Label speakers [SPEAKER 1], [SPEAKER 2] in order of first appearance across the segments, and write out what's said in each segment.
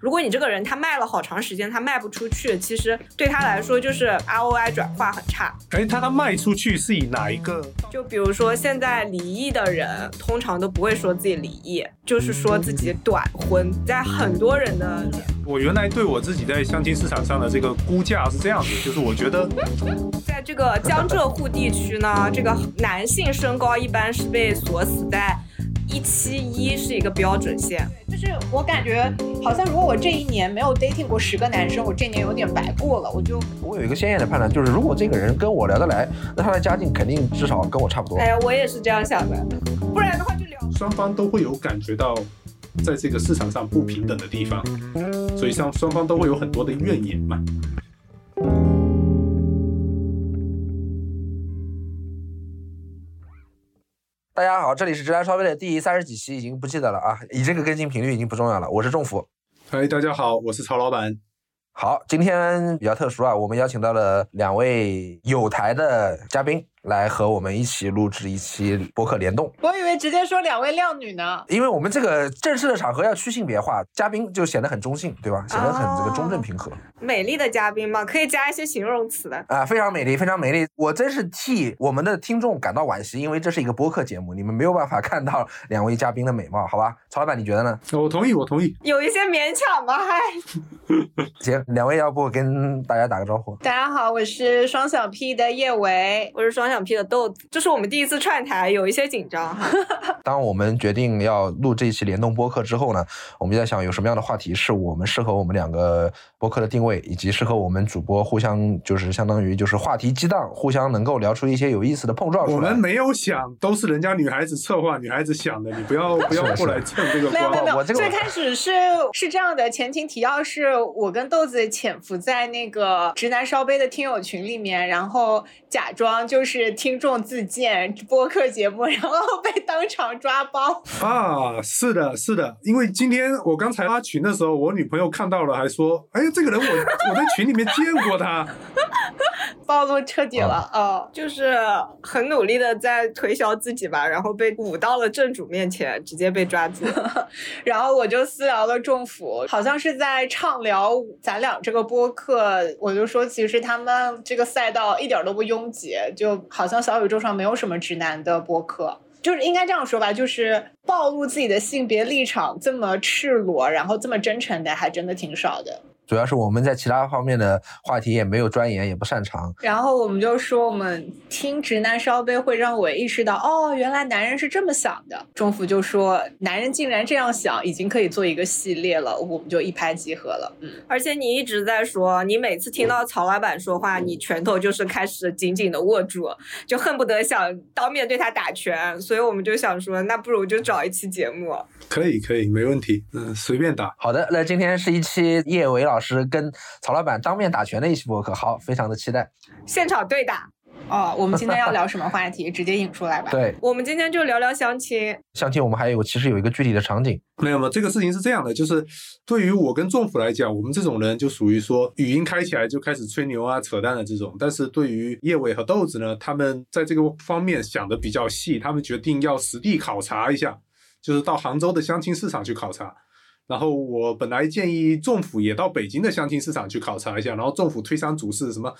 [SPEAKER 1] 如果你这个人他卖了好长时间，他卖不出去，其实对他来说就是 ROI 转化很差。
[SPEAKER 2] 哎，他他卖出去是以哪一个？
[SPEAKER 1] 就比如说现在离异的人，通常都不会说自己离异，就是说自己短婚，在很多人的。
[SPEAKER 2] 我原来对我自己在相亲市场上的这个估价是这样子，就是我觉得，
[SPEAKER 1] 在这个江浙沪地区呢，这个男性身高一般是被锁死在。一七一是一个标准线，
[SPEAKER 3] 就是我感觉好像如果我这一年没有 dating 过十个男生，我这一年有点白过了。我就
[SPEAKER 4] 我有一个鲜艳的判断，就是如果这个人跟我聊得来，那他的家境肯定至少跟我差不多。
[SPEAKER 1] 哎呀，我也是这样想的，不然的话就聊。
[SPEAKER 2] 双方都会有感觉到，在这个市场上不平等的地方，所以像双方都会有很多的怨言嘛。
[SPEAKER 4] 大家好，这里是直男稍微的第三十几期，已经不记得了啊，以这个更新频率已经不重要了。我是仲福。
[SPEAKER 2] 嗨，大家好，我是曹老板。
[SPEAKER 4] 好，今天比较特殊啊，我们邀请到了两位有台的嘉宾。来和我们一起录制一期播客联动。
[SPEAKER 3] 我以为直接说两位靓女呢，
[SPEAKER 4] 因为我们这个正式的场合要去性别化，嘉宾就显得很中性，对吧？显得很这个中正平和。
[SPEAKER 1] 美丽的嘉宾嘛，可以加一些形容词的
[SPEAKER 4] 啊，非常美丽，非常美丽。我真是替我们的听众感到惋惜，因为这是一个播客节目，你们没有办法看到两位嘉宾的美貌，好吧？曹老板，你觉得呢？
[SPEAKER 2] 我同意，我同意。
[SPEAKER 1] 有一些勉强吧，还
[SPEAKER 4] 行。两位要不跟大家打个招呼？
[SPEAKER 3] 大家好，我是双小 P 的叶维，
[SPEAKER 1] 我是双小 P 的豆子。这是我们第一次串台，有一些紧张哈。
[SPEAKER 4] 当我们决定要录这一期联动播客之后呢，我们在想有什么样的话题是我们适合我们两个播客的定位，以及适合我们主播互相就是相当于就是话题激荡，互相能够聊出一些有意思的碰撞。
[SPEAKER 2] 我们没有想，都是人家女孩子策划、女孩子想的，你不要 不要过来蹭这个光。没
[SPEAKER 3] 有没有，最开始是是这样的，前情提要是我跟豆子潜伏在那个直男烧杯的听友群里面，然后假装就是是听众自。荐播客节目，然后被当场抓包
[SPEAKER 2] 啊！是的，是的，因为今天我刚才拉群的时候，我女朋友看到了，还说：“哎，这个人我我在群里面见过他。”
[SPEAKER 3] 暴露彻底了哦，
[SPEAKER 1] 就是很努力的在推销自己吧，然后被捂到了正主面前，直接被抓住。
[SPEAKER 3] 然后我就私聊了政府，好像是在畅聊咱俩这个播客，我就说其实他们这个赛道一点都不拥挤，就好像小宇宙上。没有什么直男的播客，就是应该这样说吧，就是暴露自己的性别立场这么赤裸，然后这么真诚的，还真的挺少的。
[SPEAKER 4] 主要是我们在其他方面的话题也没有钻研，也不擅长。
[SPEAKER 3] 然后我们就说，我们听直男烧杯会让我意识到，哦，原来男人是这么想的。中福就说，男人竟然这样想，已经可以做一个系列了。我们就一拍即合了。
[SPEAKER 1] 嗯，而且你一直在说，你每次听到曹老板说话，你拳头就是开始紧紧的握住，就恨不得想当面对他打拳。所以我们就想说，那不如就找一期节目。
[SPEAKER 2] 可以，可以，没问题。嗯，随便打。
[SPEAKER 4] 好的，那今天是一期叶伟老。老师跟曹老板当面打拳的一期播客，好，非常的期待
[SPEAKER 1] 现场对打
[SPEAKER 3] 哦。我们今天要聊什么话题？直接引出来吧。
[SPEAKER 4] 对，
[SPEAKER 1] 我们今天就聊聊相亲。
[SPEAKER 4] 相亲，我们还有其实有一个具体的场景，
[SPEAKER 2] 没有吗？这个事情是这样的，就是对于我跟仲甫来讲，我们这种人就属于说语音开起来就开始吹牛啊、扯淡的这种。但是对于叶伟和豆子呢，他们在这个方面想的比较细，他们决定要实地考察一下，就是到杭州的相亲市场去考察。然后我本来建议政府也到北京的相亲市场去考察一下，然后政府推三阻四，什么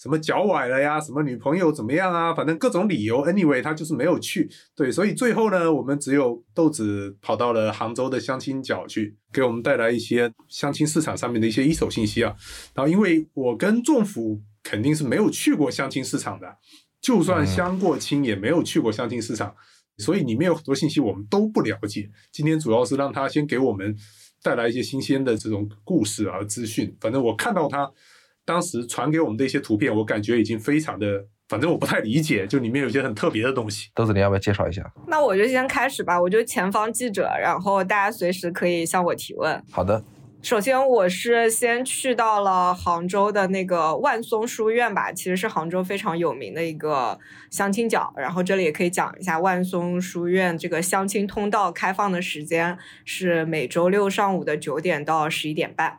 [SPEAKER 2] 什么脚崴了呀，什么女朋友怎么样啊，反正各种理由，anyway 他就是没有去。对，所以最后呢，我们只有豆子跑到了杭州的相亲角去，给我们带来一些相亲市场上面的一些一手信息啊。然后因为我跟政府肯定是没有去过相亲市场的，就算相过亲也没有去过相亲市场。所以里面有很多信息我们都不了解。今天主要是让他先给我们带来一些新鲜的这种故事啊资讯。反正我看到他当时传给我们的一些图片，我感觉已经非常的，反正我不太理解，就里面有些很特别的东西。
[SPEAKER 4] 豆子，你要不要介绍一下？
[SPEAKER 1] 那我就先开始吧，我就前方记者，然后大家随时可以向我提问。
[SPEAKER 4] 好的。
[SPEAKER 1] 首先，我是先去到了杭州的那个万松书院吧，其实是杭州非常有名的一个相亲角。然后这里也可以讲一下万松书院这个相亲通道开放的时间是每周六上午的九点到十一点半。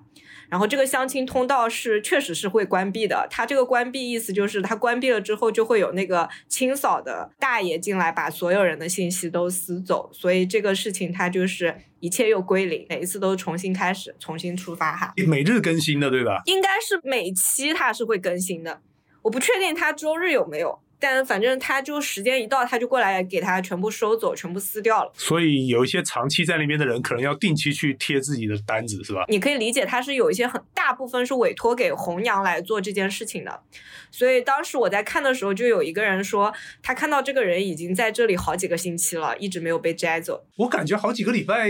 [SPEAKER 1] 然后这个相亲通道是确实是会关闭的，它这个关闭意思就是它关闭了之后就会有那个清扫的大爷进来把所有人的信息都撕走，所以这个事情它就是一切又归零，每一次都重新开始，重新出发哈。
[SPEAKER 2] 每日更新的，对吧？
[SPEAKER 1] 应该是每期它是会更新的，我不确定它周日有没有。但反正他就时间一到，他就过来给他全部收走，全部撕掉了。
[SPEAKER 2] 所以有一些长期在那边的人，可能要定期去贴自己的单子，是吧？
[SPEAKER 1] 你可以理解，他是有一些很大部分是委托给红娘来做这件事情的。所以当时我在看的时候，就有一个人说，他看到这个人已经在这里好几个星期了，一直没有被摘走。
[SPEAKER 2] 我感觉好几个礼拜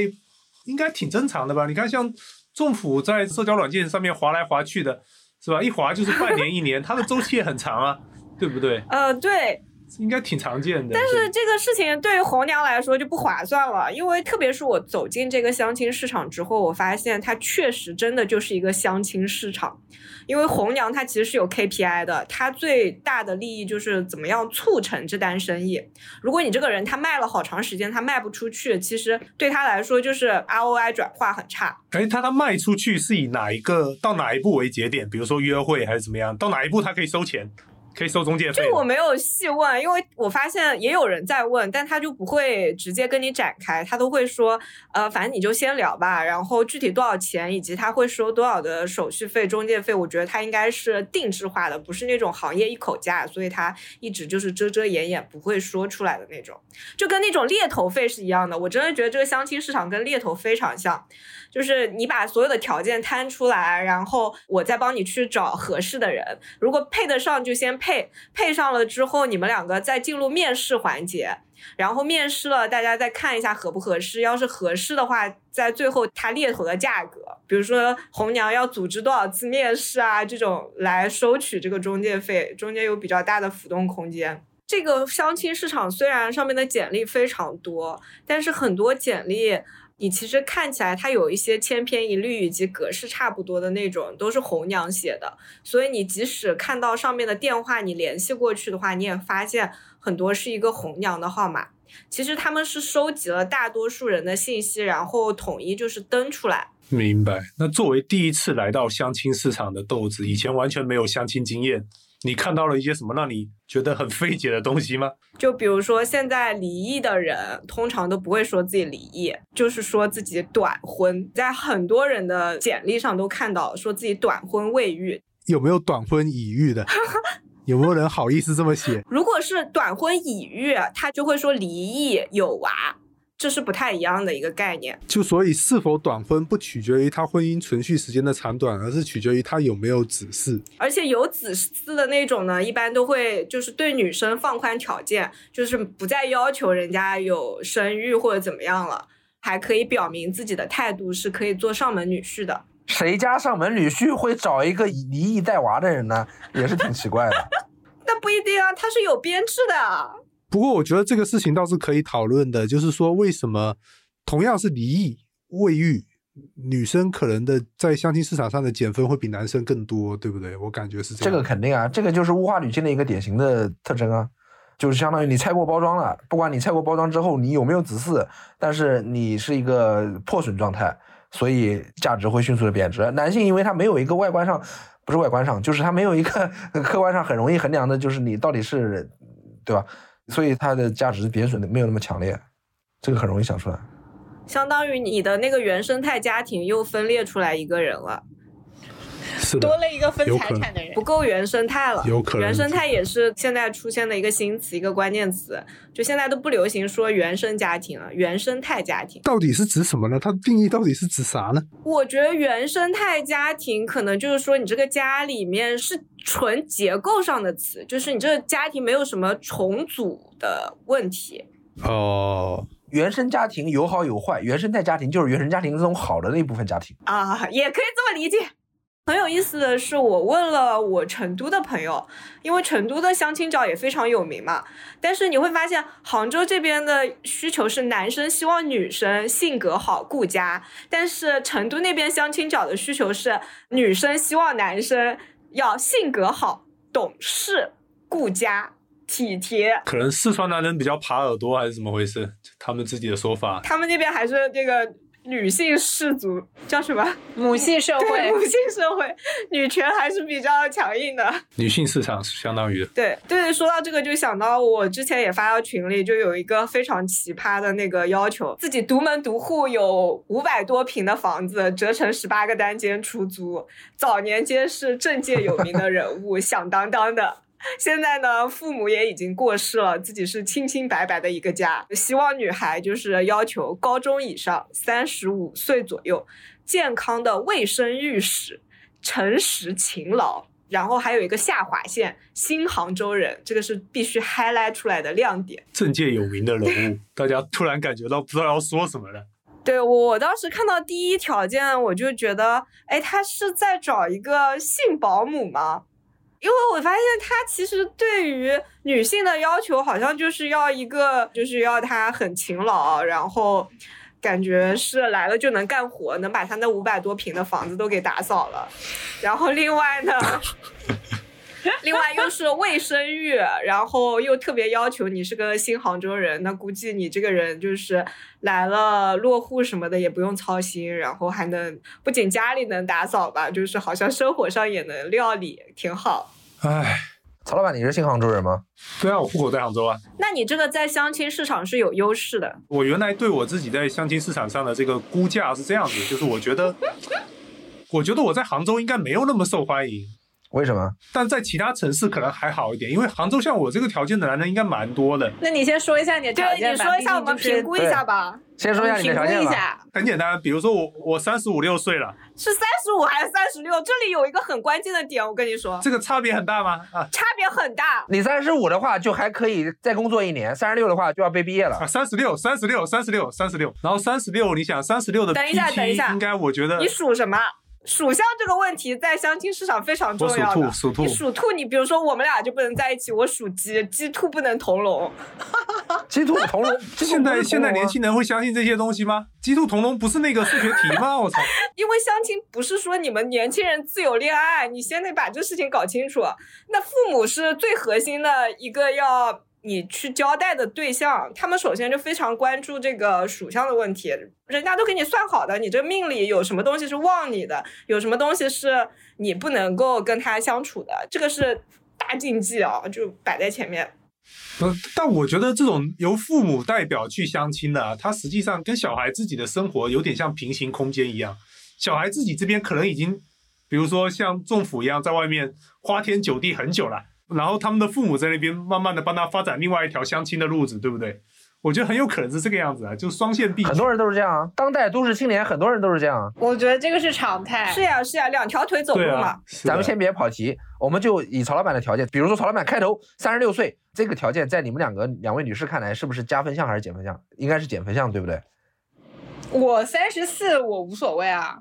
[SPEAKER 2] 应该挺正常的吧？你看，像政府在社交软件上面划来划去的，是吧？一划就是半年、一年，它的周期也很长啊。对不对？
[SPEAKER 1] 呃，对。
[SPEAKER 2] 应该挺常见的，
[SPEAKER 1] 但是这个事情对于红娘来说就不划算了，因为特别是我走进这个相亲市场之后，我发现它确实真的就是一个相亲市场。因为红娘她其实是有 KPI 的，她最大的利益就是怎么样促成这单生意。如果你这个人他卖了好长时间，他卖不出去，其实对他来说就是 ROI 转化很差。
[SPEAKER 2] 哎，他他卖出去是以哪一个到哪一步为节点？比如说约会还是怎么样？到哪一步他可以收钱？可以收中介费，
[SPEAKER 1] 这我没有细问，因为我发现也有人在问，但他就不会直接跟你展开，他都会说，呃，反正你就先聊吧，然后具体多少钱，以及他会收多少的手续费、中介费，我觉得他应该是定制化的，不是那种行业一口价，所以他一直就是遮遮掩掩，不会说出来的那种，就跟那种猎头费是一样的。我真的觉得这个相亲市场跟猎头非常像。就是你把所有的条件摊出来，然后我再帮你去找合适的人。如果配得上就先配，配配上了之后你们两个再进入面试环节，然后面试了大家再看一下合不合适。要是合适的话，在最后他猎头的价格，比如说红娘要组织多少次面试啊，这种来收取这个中介费，中间有比较大的浮动空间。这个相亲市场虽然上面的简历非常多，但是很多简历。你其实看起来它有一些千篇一律以及格式差不多的那种，都是红娘写的，所以你即使看到上面的电话，你联系过去的话，你也发现很多是一个红娘的号码。其实他们是收集了大多数人的信息，然后统一就是登出来。
[SPEAKER 2] 明白。那作为第一次来到相亲市场的豆子，以前完全没有相亲经验。你看到了一些什么让你觉得很费解的东西吗？
[SPEAKER 1] 就比如说，现在离异的人通常都不会说自己离异，就是说自己短婚，在很多人的简历上都看到说自己短婚未育。
[SPEAKER 2] 有没有短婚已育的？有没有人好意思这么写？
[SPEAKER 1] 如果是短婚已育，他就会说离异有娃。这是不太一样的一个概念，
[SPEAKER 2] 就所以是否短婚不取决于他婚姻存续时间的长短，而是取决于他有没有子嗣。
[SPEAKER 1] 而且有子嗣的那种呢，一般都会就是对女生放宽条件，就是不再要求人家有生育或者怎么样了，还可以表明自己的态度是可以做上门女婿的。
[SPEAKER 4] 谁家上门女婿会找一个离异带娃的人呢？也是挺奇怪的。
[SPEAKER 1] 那不一定啊，他是有编制的。
[SPEAKER 2] 不过我觉得这个事情倒是可以讨论的，就是说为什么同样是离异未育，女生可能的在相亲市场上的减分会比男生更多，对不对？我感觉是这
[SPEAKER 4] 样。这个肯定啊，这个就是物化女性的一个典型的特征啊，就是相当于你拆过包装了，不管你拆过包装之后你有没有子嗣，但是你是一个破损状态，所以价值会迅速的贬值。男性因为他没有一个外观上，不是外观上，就是他没有一个客观上很容易衡量的，就是你到底是，对吧？所以它的价值贬损的没有那么强烈，这个很容易想出来。
[SPEAKER 1] 相当于你的那个原生态家庭又分裂出来一个人了，
[SPEAKER 2] 是
[SPEAKER 3] 多了一个分财产的人，
[SPEAKER 1] 不够原生态了。
[SPEAKER 2] 有可能，
[SPEAKER 1] 原生态也是现在出现的一个新词，一个关键词。就现在都不流行说原生家庭了，原生态家庭
[SPEAKER 2] 到底是指什么呢？它的定义到底是指啥呢？
[SPEAKER 1] 我觉得原生态家庭可能就是说你这个家里面是。纯结构上的词，就是你这个家庭没有什么重组的问题
[SPEAKER 2] 哦。
[SPEAKER 4] 原生家庭有好有坏，原生态家庭就是原生家庭中好的那部分家庭
[SPEAKER 1] 啊，也可以这么理解。很有意思的是，我问了我成都的朋友，因为成都的相亲角也非常有名嘛。但是你会发现，杭州这边的需求是男生希望女生性格好、顾家，但是成都那边相亲角的需求是女生希望男生。要性格好、懂事、顾家、体贴。
[SPEAKER 2] 可能四川男人比较耙耳朵，还是怎么回事？他们自己的说法。
[SPEAKER 1] 他们那边还是这个女性氏族叫什么？
[SPEAKER 3] 母系社，会
[SPEAKER 1] 母性社会，女权还是比较强硬的。
[SPEAKER 2] 女性市场是相当于。
[SPEAKER 1] 对对，说到这个就想到我之前也发到群里，就有一个非常奇葩的那个要求，自己独门独户有五百多平的房子，折成十八个单间出租，早年间是政界有名的人物，响当当的。现在呢，父母也已经过世了，自己是清清白白的一个家。希望女孩就是要求高中以上，三十五岁左右，健康的卫生浴室，诚实勤劳。然后还有一个下划线，新杭州人，这个是必须 highlight 出来的亮点。
[SPEAKER 2] 政界有名的人物，大家突然感觉到不知道要说什么了。
[SPEAKER 1] 对我当时看到第一条件，我就觉得，哎，他是在找一个性保姆吗？因为我发现他其实对于女性的要求，好像就是要一个，就是要她很勤劳，然后感觉是来了就能干活，能把他那五百多平的房子都给打扫了。然后另外呢，另外又是未生育，然后又特别要求你是个新杭州人，那估计你这个人就是来了落户什么的也不用操心，然后还能不仅家里能打扫吧，就是好像生活上也能料理，挺好。
[SPEAKER 2] 唉，
[SPEAKER 4] 曹老板，你是新杭州人吗？
[SPEAKER 2] 对啊，我户口在杭州啊。
[SPEAKER 1] 那你这个在相亲市场是有优势的，
[SPEAKER 2] 我原来对我自己在相亲市场上的这个估价是这样子，就是我觉得，我觉得我在杭州应该没有那么受欢迎，
[SPEAKER 4] 为什么？
[SPEAKER 2] 但在其他城市可能还好一点，因为杭州像我这个条件的男人应该蛮多的。
[SPEAKER 3] 那你先说一下你的条，件吧。
[SPEAKER 1] 你说一下，我们评估一下吧。
[SPEAKER 4] 先说一下你的条
[SPEAKER 3] 评
[SPEAKER 4] 件吧。
[SPEAKER 3] 估一下。
[SPEAKER 2] 很简单，比如说我我三十五六岁了，
[SPEAKER 1] 是三十五还是三十六？这里有一个很关键的点，我跟你说，
[SPEAKER 2] 这个差别很大吗？啊
[SPEAKER 1] 差别很大。
[SPEAKER 4] 你三十五的话，就还可以再工作一年；三十六的话，就要被毕业了
[SPEAKER 2] 啊，。三十六，三十六，三十六，三十六，然后三十六，你想三十六的
[SPEAKER 1] 等一下等一下
[SPEAKER 2] 应该我觉得
[SPEAKER 1] 你属什么？属相这个问题在相亲市场非常重要的。
[SPEAKER 2] 我属兔属兔
[SPEAKER 1] 你属兔，你比如说我们俩就不能在一起。我属鸡，鸡兔不能同笼。
[SPEAKER 4] 鸡兔同笼。鸡兔
[SPEAKER 2] 现在
[SPEAKER 4] 不同笼啊
[SPEAKER 2] 现在年轻人会相信这些东西吗？鸡兔同笼不是那个数学题吗？我操！
[SPEAKER 1] 因为相亲不是说你们年轻人自由恋爱，你先得把这事情搞清楚。那父母是最核心的一个要你去交代的对象，他们首先就非常关注这个属相的问题，人家都给你算好的，你这命里有什么东西是旺你的，有什么东西是你不能够跟他相处的，这个是大禁忌啊，就摆在前面。
[SPEAKER 2] 不，但我觉得这种由父母代表去相亲的、他实际上跟小孩自己的生活有点像平行空间一样。小孩自己这边可能已经，比如说像政府一样，在外面花天酒地很久了，然后他们的父母在那边慢慢的帮他发展另外一条相亲的路子，对不对？我觉得很有可能是这个样子啊，就双线并行。
[SPEAKER 4] 很多人都是这样啊，当代都市青年很多人都是这样啊。
[SPEAKER 3] 我觉得这个是常态。
[SPEAKER 1] 是呀是呀，两条腿走路嘛。
[SPEAKER 2] 啊，
[SPEAKER 4] 咱们先别跑题，我们就以曹老板的条件，比如说曹老板开头三十六岁，这个条件在你们两个两位女士看来是不是加分项还是减分项？应该是减分项，对不对？
[SPEAKER 3] 我三十四，我无所谓啊。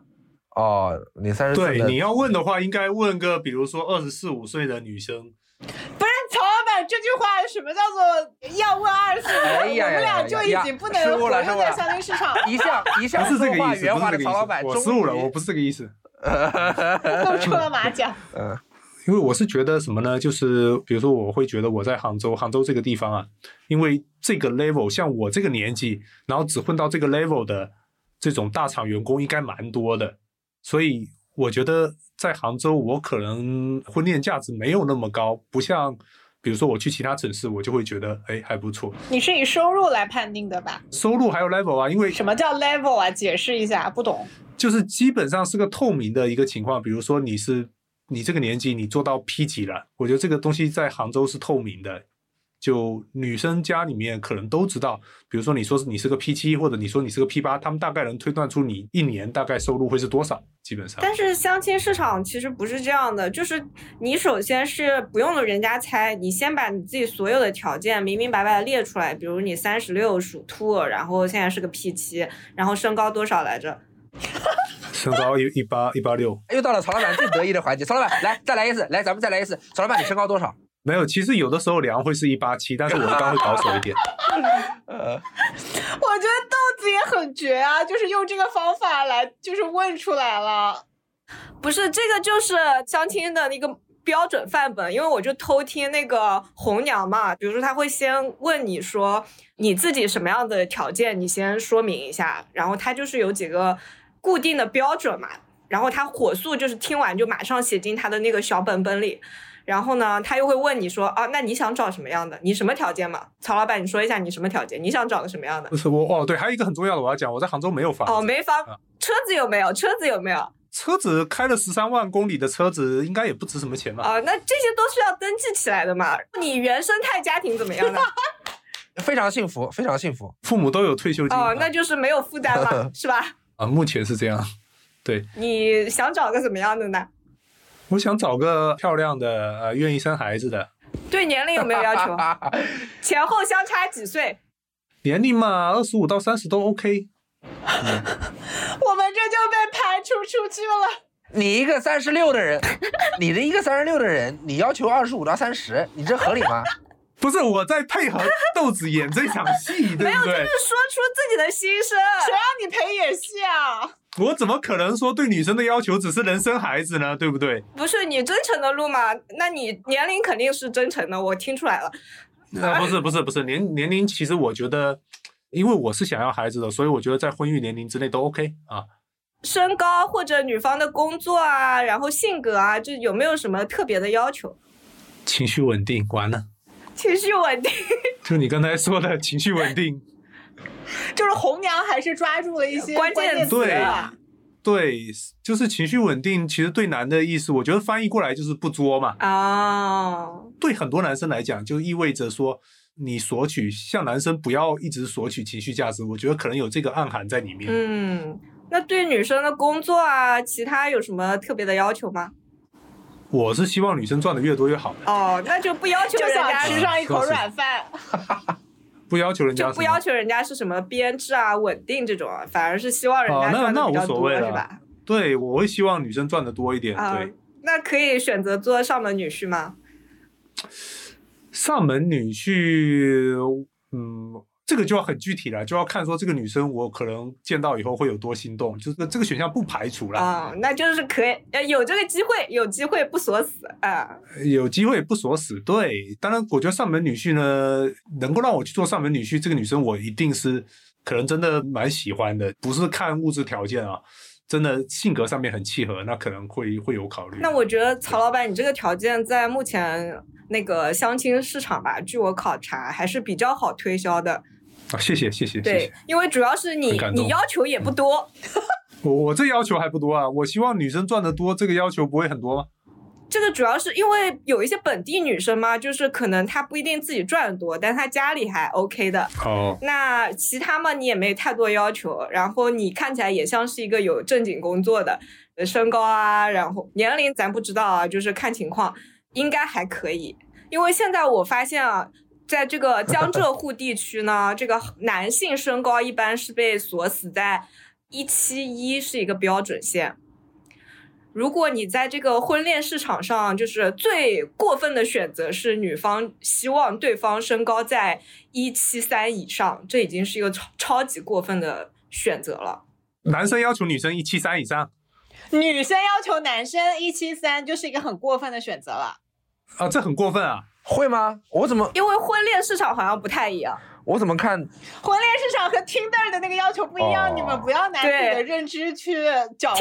[SPEAKER 4] 哦，你三十四
[SPEAKER 2] 对，你要问的话，应该问个比如说二十四五岁的女生，
[SPEAKER 3] 不是曹老板这句话，什么叫做要问二十？
[SPEAKER 4] 哎呀呀
[SPEAKER 3] 我们俩就已经不能活跃在相亲市场，
[SPEAKER 4] 一向一向
[SPEAKER 2] 不是这个意思，
[SPEAKER 4] 曹老板，
[SPEAKER 2] 我失误了，我不是这个意思。
[SPEAKER 3] 露出了马脚。
[SPEAKER 4] 嗯
[SPEAKER 2] 因为我是觉得什么呢？就是比如说，我会觉得我在杭州，杭州这个地方啊，因为这个 level，像我这个年纪，然后只混到这个 level 的这种大厂员工应该蛮多的，所以我觉得在杭州，我可能婚恋价值没有那么高，不像比如说我去其他城市，我就会觉得哎还不错，
[SPEAKER 3] 你是以收入来判定的吧？
[SPEAKER 2] 收入还有 level 啊，因为
[SPEAKER 3] 什么叫 level 啊？解释一下，不懂。
[SPEAKER 2] 就是基本上是个透明的一个情况。比如说你是你这个年纪，你做到 P 级了，我觉得这个东西在杭州是透明的。就女生家里面可能都知道，比如说你说是你是个 P 七，或者你说你是个 P 八，他们大概能推断出你一年大概收入会是多少，基本上。
[SPEAKER 1] 但是相亲市场其实不是这样的，就是你首先是不用人家猜，你先把你自己所有的条件明明白白的列出来，比如你三十六属兔，然后现在是个 P 七，然后身高多少来着？
[SPEAKER 2] 身高一一八一八六，
[SPEAKER 4] 又到了曹老板最得意的环节。曹老板，来再来一次，来咱们再来一次。曹老板，你身高多少？
[SPEAKER 2] 没有，其实有的时候量会是一八七，但是我一般会保守一点。
[SPEAKER 4] 呃，
[SPEAKER 3] 我觉得豆子也很绝啊，就是用这个方法来，就是问出来了。
[SPEAKER 1] 不是这个就是相亲的那个标准范本，因为我就偷听那个红娘嘛，比如说他会先问你说你自己什么样的条件，你先说明一下，然后他就是有几个固定的标准嘛，然后他火速就是听完就马上写进他的那个小本本里。然后呢，他又会问你说啊，那你想找什么样的？你什么条件嘛？曹老板，你说一下你什么条件？你想找个什么样的
[SPEAKER 2] 不？是 我哦，对，还有一个很重要的我要讲，我在杭州没有房，
[SPEAKER 1] 哦，没房
[SPEAKER 2] 啊，
[SPEAKER 1] 车子有没有？车子有没有？
[SPEAKER 2] 车子开了十三万公里的车子，应该也不值什么钱吧？
[SPEAKER 1] 啊，那这些都是要登记起来的嘛。你原生态家庭怎么样呢？
[SPEAKER 4] 非常幸福，非常幸福。
[SPEAKER 2] 父母都有退休金
[SPEAKER 1] 哦，那就是没有负担嘛，是吧？
[SPEAKER 2] 啊，目前是这样。对，
[SPEAKER 1] 你想找个怎么样的呢？
[SPEAKER 2] 我想找个漂亮的，呃，愿意生孩子的。
[SPEAKER 1] 对年龄有没有要求？前后相差几岁？
[SPEAKER 2] 年龄嘛，二十五到三十都 OK。
[SPEAKER 3] 我们这就被排除出去了。
[SPEAKER 4] 你一个三十六的人，你的一个三十六的人，你要求二十五到三十，你这合理吗？
[SPEAKER 2] 不是我在配合豆子演这场戏，对
[SPEAKER 1] 没有，就是说出自己的心声。
[SPEAKER 3] 谁让你陪演戏啊？
[SPEAKER 2] 我怎么可能说对女生的要求只是能生孩子呢？对不对？
[SPEAKER 1] 不是你真诚的路嘛？那你年龄肯定是真诚的，我听出来了。
[SPEAKER 2] 啊，不是不是不是年年龄，其实我觉得，因为我是想要孩子的，所以我觉得在婚育年龄之内都 OK 啊。
[SPEAKER 1] 身高或者女方的工作啊，然后性格啊，就有没有什么特别的要求？
[SPEAKER 2] 情绪稳定，完了，
[SPEAKER 1] 情绪稳定。
[SPEAKER 2] 就你刚才说的情绪稳定，
[SPEAKER 3] 就是红娘还是抓住了一些
[SPEAKER 1] 关键
[SPEAKER 3] 键
[SPEAKER 2] 词
[SPEAKER 3] 词啊。
[SPEAKER 2] 对，就是情绪稳定。其实对男的意思，我觉得翻译过来就是不作嘛。
[SPEAKER 1] 哦，
[SPEAKER 2] 对很多男生来讲，就意味着说你索取，像男生不要一直索取情绪价值。我觉得可能有这个暗含在里面。
[SPEAKER 1] 嗯，那对女生的工作啊，其他有什么特别的要求吗？
[SPEAKER 2] 我是希望女生赚的越多越好，
[SPEAKER 1] 哦，那就不要求
[SPEAKER 3] 就想
[SPEAKER 1] 人家
[SPEAKER 3] 吃上一口软饭，
[SPEAKER 2] 不要求人家
[SPEAKER 1] 就不要求人家是什么编制啊、稳定这种啊，反而是希望人家
[SPEAKER 2] 哦那那
[SPEAKER 1] 赚的比较多，
[SPEAKER 2] 无所谓了
[SPEAKER 1] 是吧？
[SPEAKER 2] 对，我会希望女生赚的多一点。
[SPEAKER 1] 啊
[SPEAKER 2] 对，，
[SPEAKER 1] 那可以选择做上门女婿吗？
[SPEAKER 2] 上门女婿，嗯，这个就要很具体了，就要看说这个女生我可能见到以后会有多心动，就是这个选项不排除了，
[SPEAKER 1] 啊、那就是可以，呃，有这个机会，有机会不锁死啊。
[SPEAKER 2] 有机会不锁死。对，当然我觉得上门女婿呢，能够让我去做上门女婿，这个女生我一定是可能真的蛮喜欢的，不是看物质条件啊。真的性格上面很契合，那可能会会有考虑。
[SPEAKER 1] 那我觉得曹老板，你这个条件在目前那个相亲市场吧，据我考察还是比较好推销的。
[SPEAKER 2] 啊，谢谢谢谢谢
[SPEAKER 1] 对
[SPEAKER 2] 谢。，
[SPEAKER 1] 因为主要是你你要求也不多，
[SPEAKER 2] 我我这要求还不多啊，我希望女生赚得多，这个要求不会很多吗？
[SPEAKER 1] 这个主要是因为有一些本地女生嘛，就是可能她不一定自己赚的多，但她家里还 OK 的。
[SPEAKER 2] 哦，
[SPEAKER 1] 那其他嘛，你也没太多要求，然后你看起来也像是一个有正经工作的，呃身高啊，然后年龄咱不知道啊，就是看情况，应该还可以。因为现在我发现啊，在这个江浙沪地区呢，这个男性身高一般是被锁死在一七一是一个标准线。如果你在这个婚恋市场上，就是最过分的选择是女方希望对方身高在一七三以上，这已经是一个超超级过分的选择了。
[SPEAKER 2] 男生要求女生一七三以上
[SPEAKER 3] 女生要求男生一七三，就是一个很过分的选择了。
[SPEAKER 2] 啊，这很过分啊！
[SPEAKER 4] 会吗？我怎么
[SPEAKER 1] 因为婚恋市场好像不太一样，
[SPEAKER 4] 我怎么看？
[SPEAKER 3] 婚恋市场和 Tinder 的那个要求不一样，
[SPEAKER 4] 哦
[SPEAKER 3] 你们不要拿自己的认知去搅和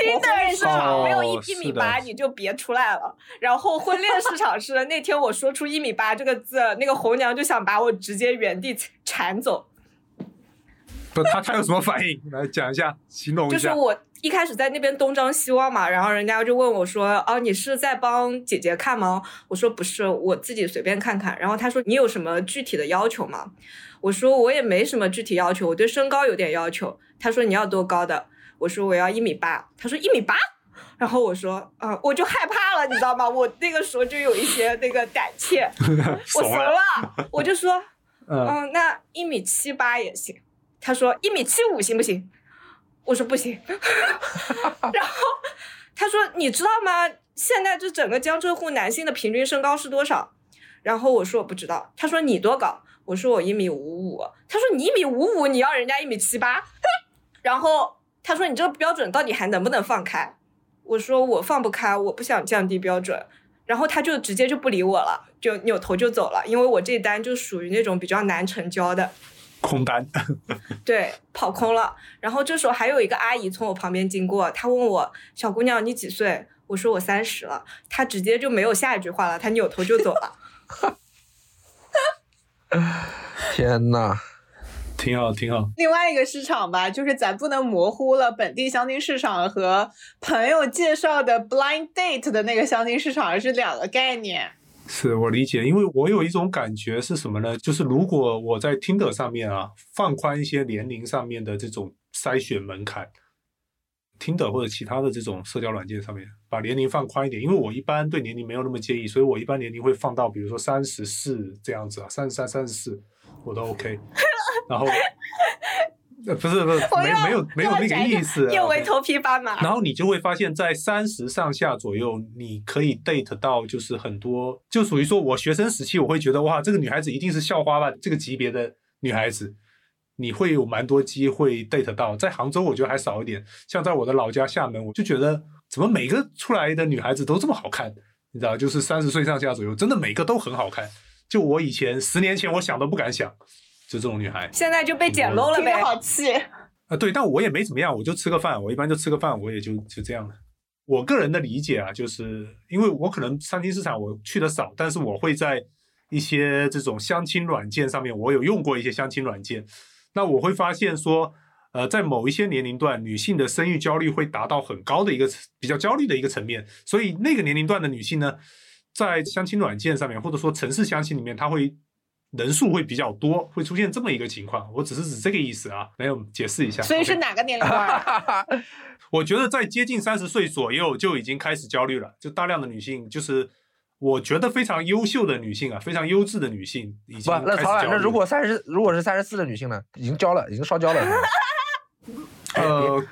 [SPEAKER 1] 市场没有一一米八你就别出来了。然后婚恋市场是那天我说出一米八这个字，那个红娘就想把我直接原地铲走。
[SPEAKER 2] 不，他他有什么反应？来讲一下，形容一下。
[SPEAKER 1] 就是我一开始在那边东张西望嘛，然后人家就问我说：“哦，你是在帮姐姐看吗？”我说：“不是，我自己随便看看。”然后他说：“你有什么具体的要求吗？”我说：“我也没什么具体要求，我对身高有点要求。”他说：“你要多高的？”我说：“我要一米八。”他说：“一米八？”然后我说：“啊、我就害怕了，你知道吗？我那个时候就有一些那个胆怯，我怂
[SPEAKER 2] 怂了，
[SPEAKER 1] 我就说。
[SPEAKER 2] 嗯，
[SPEAKER 1] 嗯，那一米七八也行。他说一米七五行不行？我说不行。然后他说你知道吗？现在这整个江浙沪男性的平均身高是多少？然后我说我不知道。他说你多高？我说我一米五五。他说你一米五五，你要人家一米七八？然后他说你这个标准到底还能不能放开？我说我放不开，我不想降低标准。然后他就直接就不理我了，就扭头就走了，因为我这单就属于那种比较难成交的，
[SPEAKER 2] 空单，
[SPEAKER 1] 对，跑空了。然后这时候还有一个阿姨从我旁边经过，她问我小姑娘你几岁？我说我三十了，她直接就没有下一句话了，她扭头就走了。
[SPEAKER 4] 天呐，
[SPEAKER 2] 挺好，挺好。
[SPEAKER 3] 另外一个市场吧，就是咱不能模糊了本地相亲市场和朋友介绍的 blind date 的那个相亲市场是两个概念。
[SPEAKER 2] 是我理解，因为我有一种感觉是什么呢？就是如果我在 Tinder 上面啊，放宽一些年龄上面的这种筛选门槛，Tinder 或者其他的这种社交软件上面把年龄放宽一点，因为我一般对年龄没有那么介意，所以我一般年龄会放到比如说三十四这样子啊，三十三、三十四我都 OK。然后，呃，不是不是，没没有没有那个意思、啊。
[SPEAKER 1] 叶为头皮发麻。
[SPEAKER 2] 然后你就会发现，在三十上下左右，你可以 date 到就是很多，就属于说我学生时期，我会觉得哇，这个女孩子一定是校花吧，这个级别的女孩子，你会有蛮多机会 date 到。在杭州，我觉得还少一点。像在我的老家厦门，我就觉得怎么每个出来的女孩子都这么好看，你知道，就是三十岁上下左右，真的每个都很好看。就我以前十年前，我想都不敢想，就这种女孩。
[SPEAKER 1] 现在就被捡漏了呗。
[SPEAKER 3] 好气。
[SPEAKER 2] 啊，对，但我也没怎么样，我就吃个饭，我一般就吃个饭，我也就就这样了。我个人的理解啊，就是因为我可能相亲市场我去的少，但是我会在一些这种相亲软件上面，我有用过一些相亲软件，那我会发现说，呃，在某一些年龄段，女性的生育焦虑会达到很高的一个比较焦虑的一个层面，所以那个年龄段的女性呢，在相亲软件上面，或者说城市相亲里面，她会人数会比较多，会出现这么一个情况。我只是指这个意思啊，没有解释一下。
[SPEAKER 3] 所以是哪个年龄段啊？
[SPEAKER 2] 我觉得在接近三十岁左右就已经开始焦虑了，就大量的女性，就是我觉得非常优秀的女性啊，非常优质的女性已经
[SPEAKER 4] 不，那曹冉，
[SPEAKER 2] 开始焦虑。
[SPEAKER 4] 那如果三十，如果是三十四的女性呢，已经交了，已经烧焦了。
[SPEAKER 2] 呃，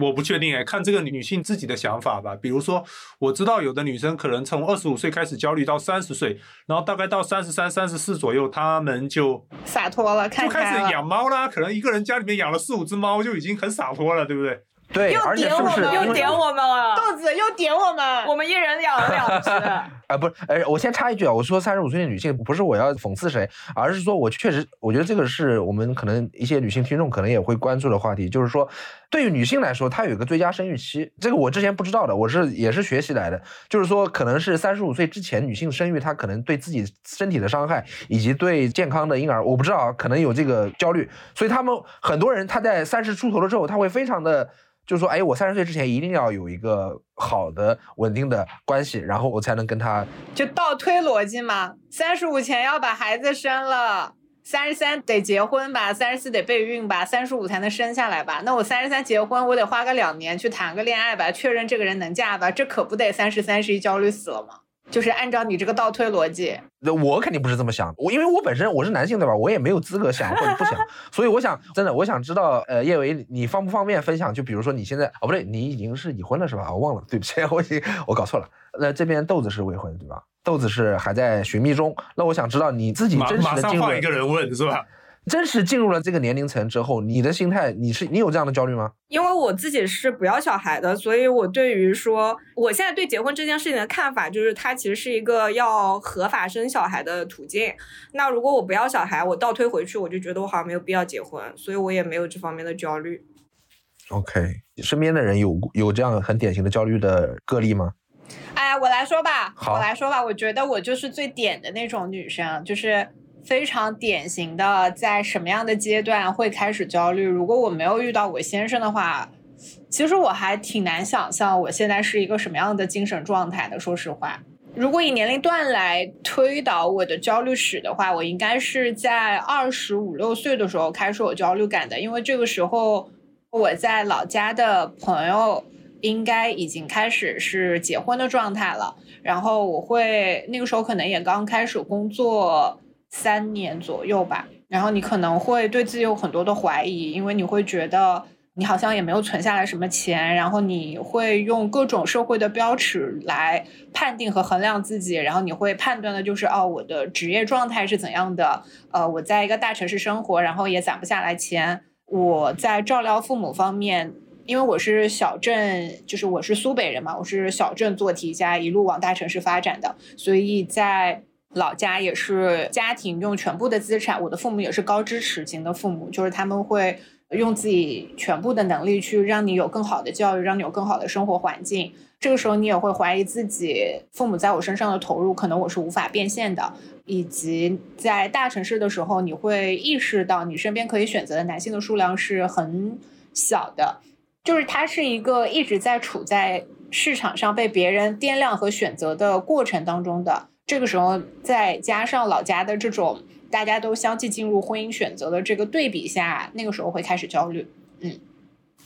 [SPEAKER 2] 我不确定哎，看这个女性自己的想法吧。比如说，我知道有的女生可能从二十五岁开始焦虑到三十岁，然后大概到三十三、三十四左右，她们就
[SPEAKER 3] 洒脱了，看
[SPEAKER 2] 就开始。养猫啦。可能一个人家里面养了四五只猫，就已经很洒脱了，对不对？
[SPEAKER 4] 对，
[SPEAKER 3] 又点我们
[SPEAKER 1] 又点我们了，
[SPEAKER 3] 豆子又点我们，
[SPEAKER 1] 我们一人养了两只。
[SPEAKER 4] 啊，不是，呃，我先插一句啊，我说三十五岁的女性不是我要讽刺谁，而是说我确实，我觉得这个是我们可能一些女性听众可能也会关注的话题，就是说，对于女性来说，她有一个最佳生育期，这个我之前不知道的，我是也是学习来的，就是说，可能是三十五岁之前女性生育，她可能对自己身体的伤害以及对健康的婴儿，我不知道啊，可能有这个焦虑，所以他们很多人他在三十出头了之后，他会非常的。就是说，哎，我三十岁之前一定要有一个好的、稳定的关系，然后我才能跟他
[SPEAKER 3] 就倒推逻辑嘛。三十五前要把孩子生了，三十三得结婚吧，三十四得备孕吧，三十五才能生下来吧。那我三十三结婚，我得花个两年去谈个恋爱吧，确认这个人能嫁吧，这可不得三十三十一焦虑死了吗？就是按照你这个倒推逻辑，
[SPEAKER 4] 那我肯定不是这么想，我因为我本身我是男性对吧？我也没有资格想或者不想，所以我想真的我想知道，呃，叶维你方不方便分享？就比如说你现在哦不对，你已经是已婚了是吧？我忘了，对不起，我已经我搞错了。那这边豆子是未婚对吧？豆子是还在寻觅中。那我想知道你自己真实的进入了
[SPEAKER 2] 一个人问是吧？
[SPEAKER 4] 真实进入了这个年龄层之后，你的心态你是你有这样的焦虑吗？
[SPEAKER 1] 因为我自己是不要小孩的，所以我对于说我现在对结婚这件事情的看法就是，它其实是一个要合法生小孩的途径。那如果我不要小孩，我倒推回去，我就觉得我好像没有必要结婚，所以我也没有这方面的焦虑。
[SPEAKER 4] OK，身边的人有有这样很典型的焦虑的个例吗？
[SPEAKER 3] 哎，我来说吧，
[SPEAKER 4] 好
[SPEAKER 3] 我来说吧，我觉得我就是最点的那种女生，就是非常典型的，在什么样的阶段会开始焦虑。如果我没有遇到我先生的话，其实我还挺难想象我现在是一个什么样的精神状态的。说实话，如果以年龄段来推导我的焦虑史的话，我应该是在二十五六岁的时候开始有焦虑感的，因为这个时候我在老家的朋友应该已经开始是结婚的状态了，然后我会那个时候可能也刚开始工作三年左右吧，然后你可能会对自己有很多的怀疑，因为你会觉得。你好像也没有存下来什么钱，然后你会用各种社会的标尺来判定和衡量自己，然后你会判断的就是哦，我的职业状态是怎样的，呃，我在一个大城市生活，然后也攒不下来钱，我在照料父母方面因为我是小镇，就是我是苏北人嘛，我是小镇做题家，一路往大城市发展的，所以在老家也是家庭用全部的资产，我的父母也是高支持型的父母，就是他们会用自己全部的能力去让你有更好的教育，让你有更好的生活环境。这个时候你也会怀疑自己父母在我身上的投入，可能我是无法变现的，以及在大城市的时候，你会意识到你身边可以选择的男性的数量是很小的。就是它是一个一直在处在市场上被别人掂量和选择的过程当中的。这个时候再加上老家的这种大家都相继进入婚姻选择的这个对比下，那个时候会开始焦虑。嗯，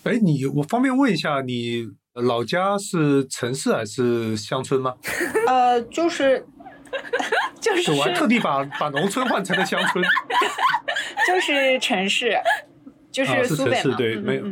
[SPEAKER 2] 哎，你我方便问一下，你老家是城市还是乡村吗？
[SPEAKER 3] 呃，就是 就是
[SPEAKER 2] 我还特地把把农村换成了乡村，
[SPEAKER 3] 就是城市，就是苏北
[SPEAKER 2] 嘛，对，没有。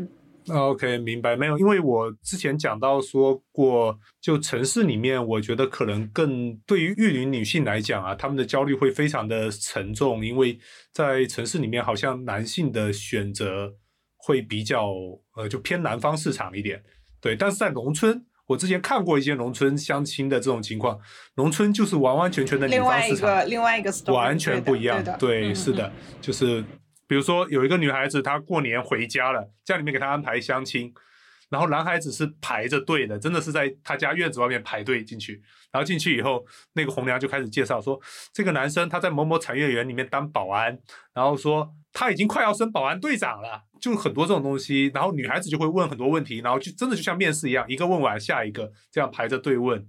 [SPEAKER 2] OK，明白没有？因为我之前讲到说过，就城市里面，我觉得可能更对于育龄女性来讲啊，她们的焦虑会非常的沉重，因为在城市里面，好像男性的选择会比较呃，就偏南方市场一点。对，但是在农村，我之前看过一些农村相亲的这种情况，农村就是完完全全的
[SPEAKER 3] 另外一个另外一个
[SPEAKER 2] 完全不一样。
[SPEAKER 3] 对，
[SPEAKER 2] 是的，就是。比如说有一个女孩子，她过年回家了，家里面给她安排相亲，然后男孩子是排着队的，真的是在她家院子外面排队进去，然后进去以后，那个红娘就开始介绍说，这个男生他在某某产业园里面当保安，然后说他已经快要升保安队长了，就很多这种东西，然后女孩子就会问很多问题，然后就真的就像面试一样，一个问完下一个，这样排着队问，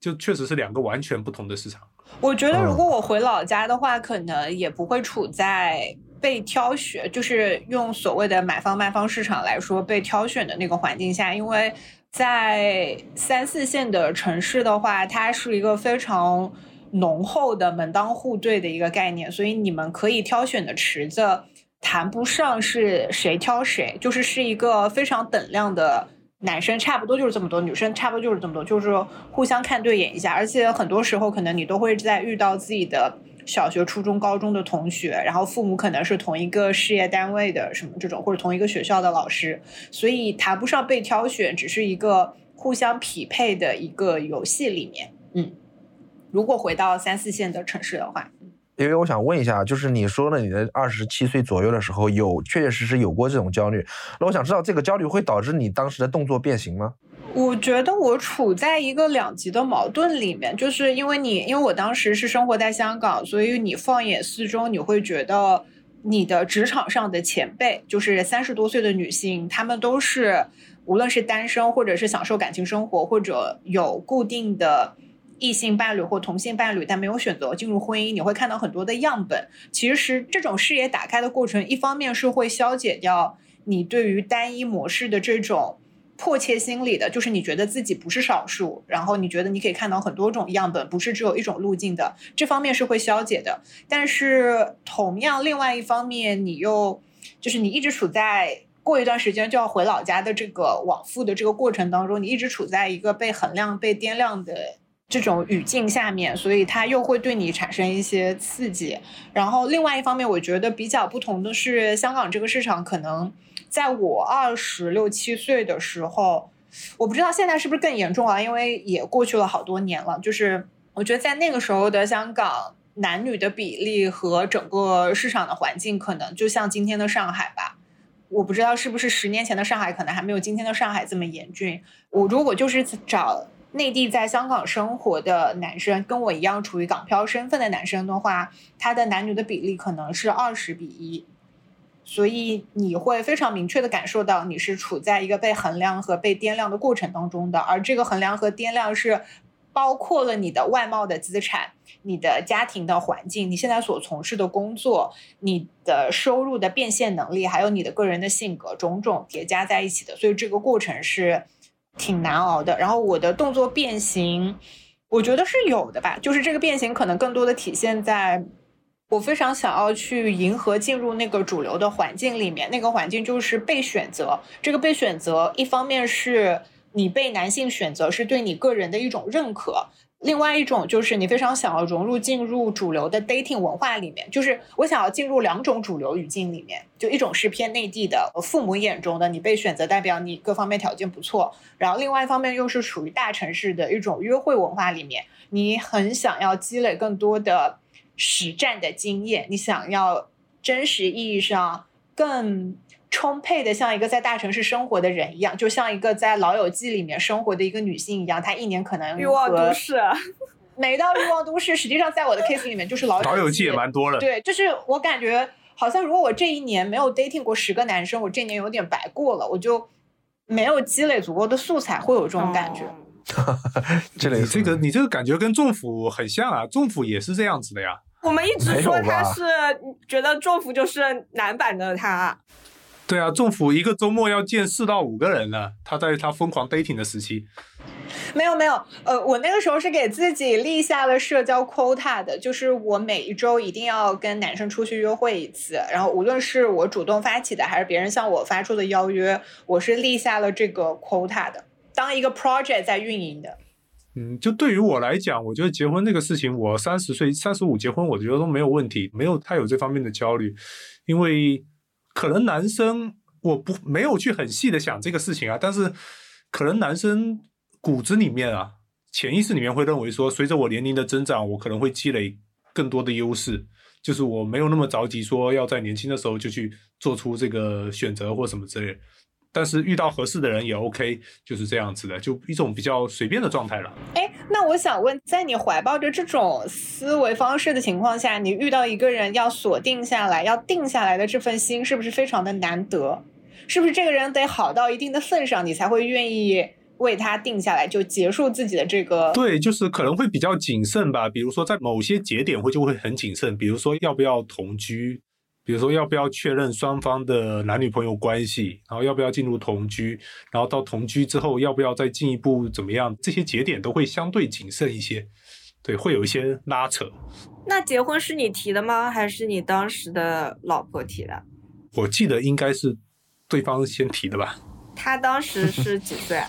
[SPEAKER 2] 就确实是两个完全不同的市场。
[SPEAKER 3] 我觉得如果我回老家的话，可能也不会处在。被挑选，就是用所谓的买方卖方市场来说，被挑选的那个环境下，因为在三四线的城市的话，它是一个非常浓厚的门当户对的一个概念，所以你们可以挑选的池子谈不上是谁挑谁，就是是一个非常等量的男生差不多就是这么多，女生差不多就是这么多，就是互相看对眼一下，而且很多时候可能你都会在遇到自己的。小学、初中、高中的同学，然后父母可能是同一个事业单位的，什么这种，或者同一个学校的老师，所以谈不上被挑选，只是一个互相匹配的一个游戏里面。嗯，如果回到三四线的城市的话，
[SPEAKER 4] 因为我想问一下，就是你说了你的二十七岁左右的时候，有确确实实有过这种焦虑，那我想知道这个焦虑会导致你当时的动作变形吗？
[SPEAKER 3] 我觉得我处在一个两极的矛盾里面，就是因为你，因为我当时是生活在香港，所以你放眼四周，你会觉得你的职场上的前辈，就是三十多岁的女性，她们都是无论是单身，或者是享受感情生活，或者有固定的异性伴侣或同性伴侣，但没有选择进入婚姻。你会看到很多的样本。其实这种视野打开的过程，一方面是会消解掉你对于单一模式的这种。迫切心理的，就是你觉得自己不是少数，然后你觉得你可以看到很多种样本，不是只有一种路径的，这方面是会消解的。但是同样，另外一方面，你又就是你一直处在过一段时间就要回老家的这个往复的这个过程当中，你一直处在一个被衡量、被掂量的这种语境下面，所以它又会对你产生一些刺激。然后另外一方面，我觉得比较不同的是，香港这个市场可能。在我二十六七岁的时候，我不知道现在是不是更严重啊？因为也过去了好多年了。就是我觉得在那个时候的香港，男女的比例和整个市场的环境，可能就像今天的上海吧。我不知道是不是十年前的上海，可能还没有今天的上海这么严峻。我如果就是找内地在香港生活的男生，跟我一样处于港漂身份的男生的话，他的男女的比例可能是二十比一。所以你会非常明确的感受到，你是处在一个被衡量和被掂量的过程当中的，而这个衡量和掂量是包括了你的外貌的资产、你的家庭的环境、你现在所从事的工作、你的收入的变现能力，还有你的个人的性格，种种叠加在一起的。所以这个过程是挺难熬的。然后我的动作变形，我觉得是有的吧，就是这个变形可能更多的体现在。我非常想要去迎合进入那个主流的环境里面，那个环境就是被选择。这个被选择，一方面是你被男性选择，是对你个人的一种认可；另外一种就是你非常想要融入进入主流的 dating 文化里面，就是我想要进入两种主流语境里面，就一种是偏内地的，父母眼中的你被选择代表你各方面条件不错，然后另外一方面又是属于大城市的一种约会文化里面，你很想要积累更多的实战的经验，你想要真实意义上更。充沛的，像一个在大城市生活的人一样，就像一个在《老友记》里面生活的一个女性一样，她一年可能
[SPEAKER 1] 欲望都市，
[SPEAKER 3] 每到欲望都市。实际上，在我的 case 里面，就是老
[SPEAKER 2] 老友记也蛮多了。
[SPEAKER 3] 对，就是我感觉好像，如果我这一年没有 dating 过十个男生，我这一年有点白过了，我就没有积累足够的素材，会有这种感觉。
[SPEAKER 4] 这里
[SPEAKER 2] 这个你这个感觉跟政府很像啊，政府也是这样子的呀。
[SPEAKER 1] 我们一直说他是觉得政府就是男版的他。
[SPEAKER 2] 对啊，政府一个周末要见四到五个人呢。他在他疯狂 dating 的时期，
[SPEAKER 3] 没有没有，呃，我那个时候是给自己立下了社交 quota 的，就是我每一周一定要跟男生出去约会一次。然后无论是我主动发起的，还是别人向我发出的邀约，我是立下了这个 quota 的，当一个 project 在运营的。
[SPEAKER 2] 嗯，就对于我来讲，我觉得结婚这个事情，我三十岁、三十五结婚，我觉得都没有问题，没有太有这方面的焦虑，因为。可能男生我不没有去很细的想这个事情啊，但是可能男生骨子里面啊，潜意识里面会认为说，随着我年龄的增长，我可能会积累更多的优势，就是我没有那么着急说要在年轻的时候就去做出这个选择或什么之类。但是遇到合适的人也 OK，就是这样子的，就一种比较随便的状态了。
[SPEAKER 3] 哎，那我想问，在你怀抱着这种思维方式的情况下，你遇到一个人要锁定下来、要定下来的这份心，是不是非常的难得？是不是这个人得好到一定的份上，你才会愿意为他定下来，就结束自己的这个？
[SPEAKER 2] 对，就是可能会比较谨慎吧。比如说在某些节点会就会很谨慎，比如说要不要同居。比如说，要不要确认双方的男女朋友关系，然后要不要进入同居，然后到同居之后要不要再进一步怎么样？这些节点都会相对谨慎一些，对，会有一些拉扯。
[SPEAKER 1] 那结婚是你提的吗？还是你当时的老婆提的？
[SPEAKER 2] 我记得应该是对方先提的吧。
[SPEAKER 1] 他当时是几岁啊？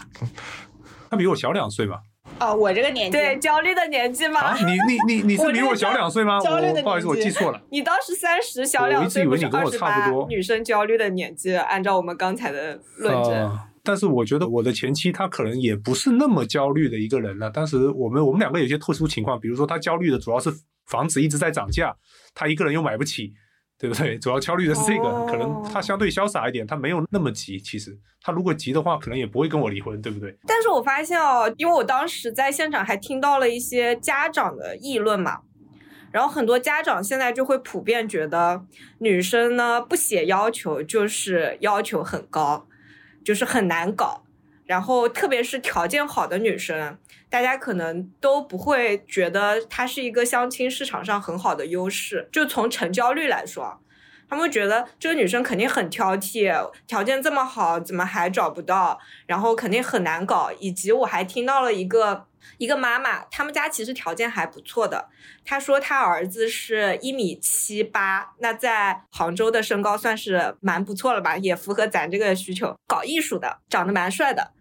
[SPEAKER 2] 他比我小两岁吧。
[SPEAKER 3] 哦，我这个年纪
[SPEAKER 1] 对焦虑的年纪吗？
[SPEAKER 2] 啊，你你你你是比我小两岁吗？
[SPEAKER 3] 焦虑的
[SPEAKER 2] 不好意思，我记错了。
[SPEAKER 1] 你当时三十，小两岁，
[SPEAKER 2] 我一直以为你跟我差不多。
[SPEAKER 1] 女生焦虑的年纪，按照我们刚才的论证。
[SPEAKER 2] 但是我觉得我的前妻她可能也不是那么焦虑的一个人了。当时我们我们两个有些特殊情况，比如说她焦虑的主要是房子一直在涨价，她一个人又买不起。对不对？主要焦虑的是这个，可能他相对潇洒一点，他没有那么急。其实他如果急的话，可能也不会跟我离婚，对不对？
[SPEAKER 1] 但是我发现哦，因为我当时在现场还听到了一些家长的议论嘛，然后很多家长现在就会普遍觉得女生呢不写要求就是要求很高，就是很难搞，然后特别是条件好的女生。大家可能都不会觉得它是一个相亲市场上很好的优势。就从成交率来说，他们觉得这个女生肯定很挑剔，条件这么好，怎么还找不到？然后肯定很难搞。以及我还听到了一个一个妈妈，他们家其实条件还不错的。她说她儿子是一米七八，那在杭州的身高算是蛮不错了吧，也符合咱这个需求。搞艺术的，长得蛮帅的。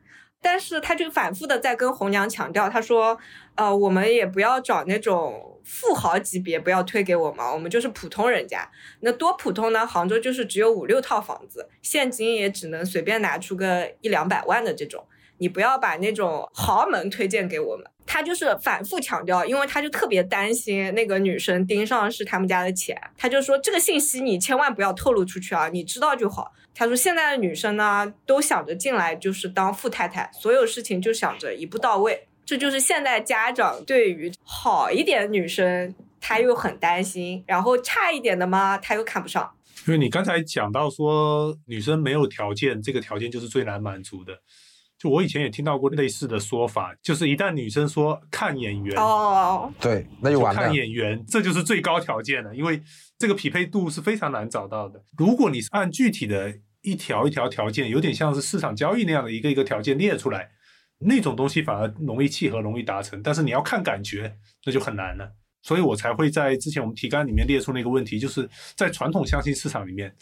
[SPEAKER 1] 但是他就反复的在跟红娘强调，他说，呃，我们也不要找那种富豪级别，不要推给我们，我们就是普通人家。那多普通呢？杭州就是只有五六套房子，现金也只能随便拿出个一两百万的这种。你不要把那种豪门推荐给我们。他就是反复强调，因为他就特别担心那个女生盯上是他们家的钱，他就说这个信息你千万不要透露出去啊，你知道就好。他说现在的女生呢，都想着进来就是当富太太，所有事情就想着一步到位，这就是现在家长对于好一点的女生他又很担心，然后差一点的嘛他又看不上。
[SPEAKER 2] 因为你刚才讲到说女生没有条件，这个条件就是最难满足的。就我以前也听到过类似的说法，就是一旦女生说看眼缘
[SPEAKER 1] 哦，
[SPEAKER 4] 对，那就完了。
[SPEAKER 2] 看眼缘，这就是最高条件了，因为这个匹配度是非常难找到的。如果你是按具体的一条一条条件，有点像是市场交易那样的一个一个条件列出来，那种东西反而容易契合，容易达成。但是你要看感觉，那就很难了。所以我才会在之前我们提纲里面列出那个问题，就是在传统相亲市场里面。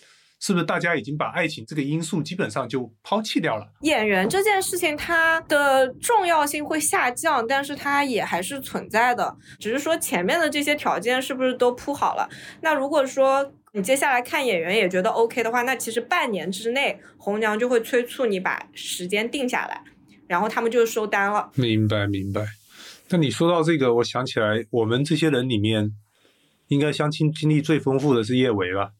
[SPEAKER 2] 是不是大家已经把爱情这个因素基本上就抛弃掉了？
[SPEAKER 1] 演员这件事情，它的重要性会下降，但是它也还是存在的，只是说前面的这些条件是不是都铺好了？那如果说你接下来看演员也觉得 OK 的话，那其实半年之内红娘就会催促你把时间定下来，然后他们就收单了。
[SPEAKER 2] 明白明白。那你说到这个，我想起来，我们这些人里面，应该相亲经历最丰富的是叶维吧？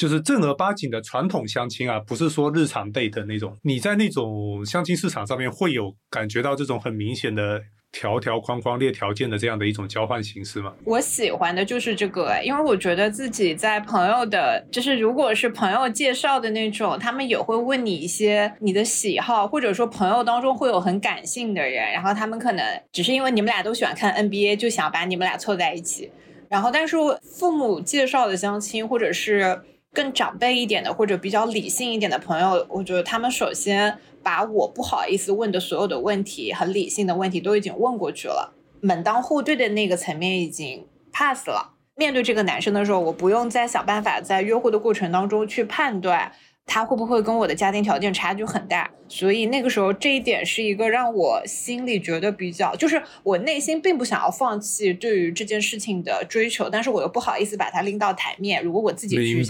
[SPEAKER 2] 就是正儿八经的传统相亲啊，不是说日常 date 那种。你在那种相亲市场上面会有感觉到这种很明显的条条框框列条件的这样的一种交换形式吗？
[SPEAKER 3] 我喜欢的就是这个，因为我觉得自己在朋友的，就是如果是朋友介绍的那种，他们也会问你一些你的喜好，或者说朋友当中会有很感性的人，然后他们可能只是因为你们俩都喜欢看 NBA，就想把你们俩凑在一起。然后，但是父母介绍的相亲，或者是。更长辈一点的或者比较理性一点的朋友，我觉得他们首先把我不好意思问的所有的问题，很理性的问题都已经问过去了，门当户对的那个层面已经 pass 了。面对这个男生的时候，我不用再想办法在约会的过程当中去判断。他会不会跟我的家庭条件差距很大？所以那个时候这一点是一个让我心里觉得比较，就是我内心并不想要放弃对于这件事情的追求，但是我又不好意思把它拎到台面。如果我自己去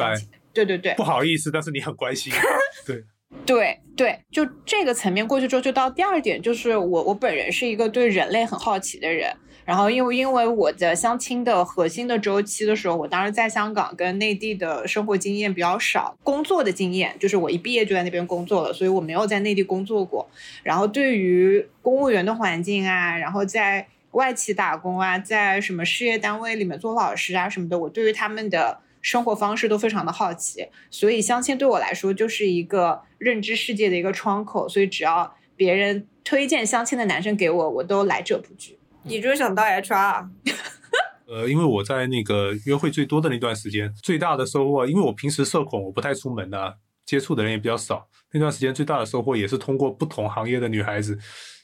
[SPEAKER 3] 对对对，
[SPEAKER 2] 不好意思，但是你很关心，对
[SPEAKER 3] 对对，就这个层面过去之后，就到第二点，就是我我本人是一个对人类很好奇的人。然后，因为因为我的相亲的核心的周期的时候，我当时在香港跟内地的生活经验比较少，工作的经验就是我一毕业就在那边工作了，所以我没有在内地工作过。然后对于公务员的环境啊，然后在外企打工啊，在什么事业单位里面做老师啊什么的，我对于他们的生活方式都非常的好奇。所以相亲对我来说就是一个认知世界的一个窗口。所以只要别人推荐相亲的男生给我，我都来者不拒。
[SPEAKER 1] 你就想当 HR？
[SPEAKER 2] 呃，因为我在那个约会最多的那段时间，最大的收获，因为我平时社恐，我不太出门的，接触的人也比较少。那段时间最大的收获也是通过不同行业的女孩子。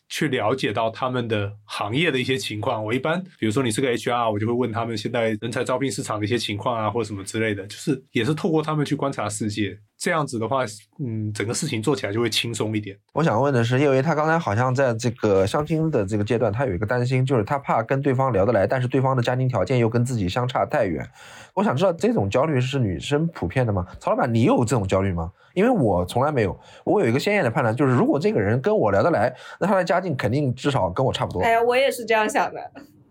[SPEAKER 2] 去了解到他们的行业的一些情况。我一般，比如说你是个 HR，我就会问他们现在人才招聘市场的一些情况啊，或者什么之类的，就是也是透过他们去观察世界。这样子的话，嗯，整个事情做起来就会轻松一点。
[SPEAKER 4] 我想问的是，因为他刚才好像在这个相亲的这个阶段，他有一个担心，就是他怕跟对方聊得来，但是对方的家庭条件又跟自己相差太远。我想知道这种焦虑是女生普遍的吗？曹老板，你有这种焦虑吗？因为我从来没有。我有一个鲜艳的判断，就是如果这个人跟我聊得来，那他的家境肯定至少跟我差不多。
[SPEAKER 1] 哎呀，我也是这样想的。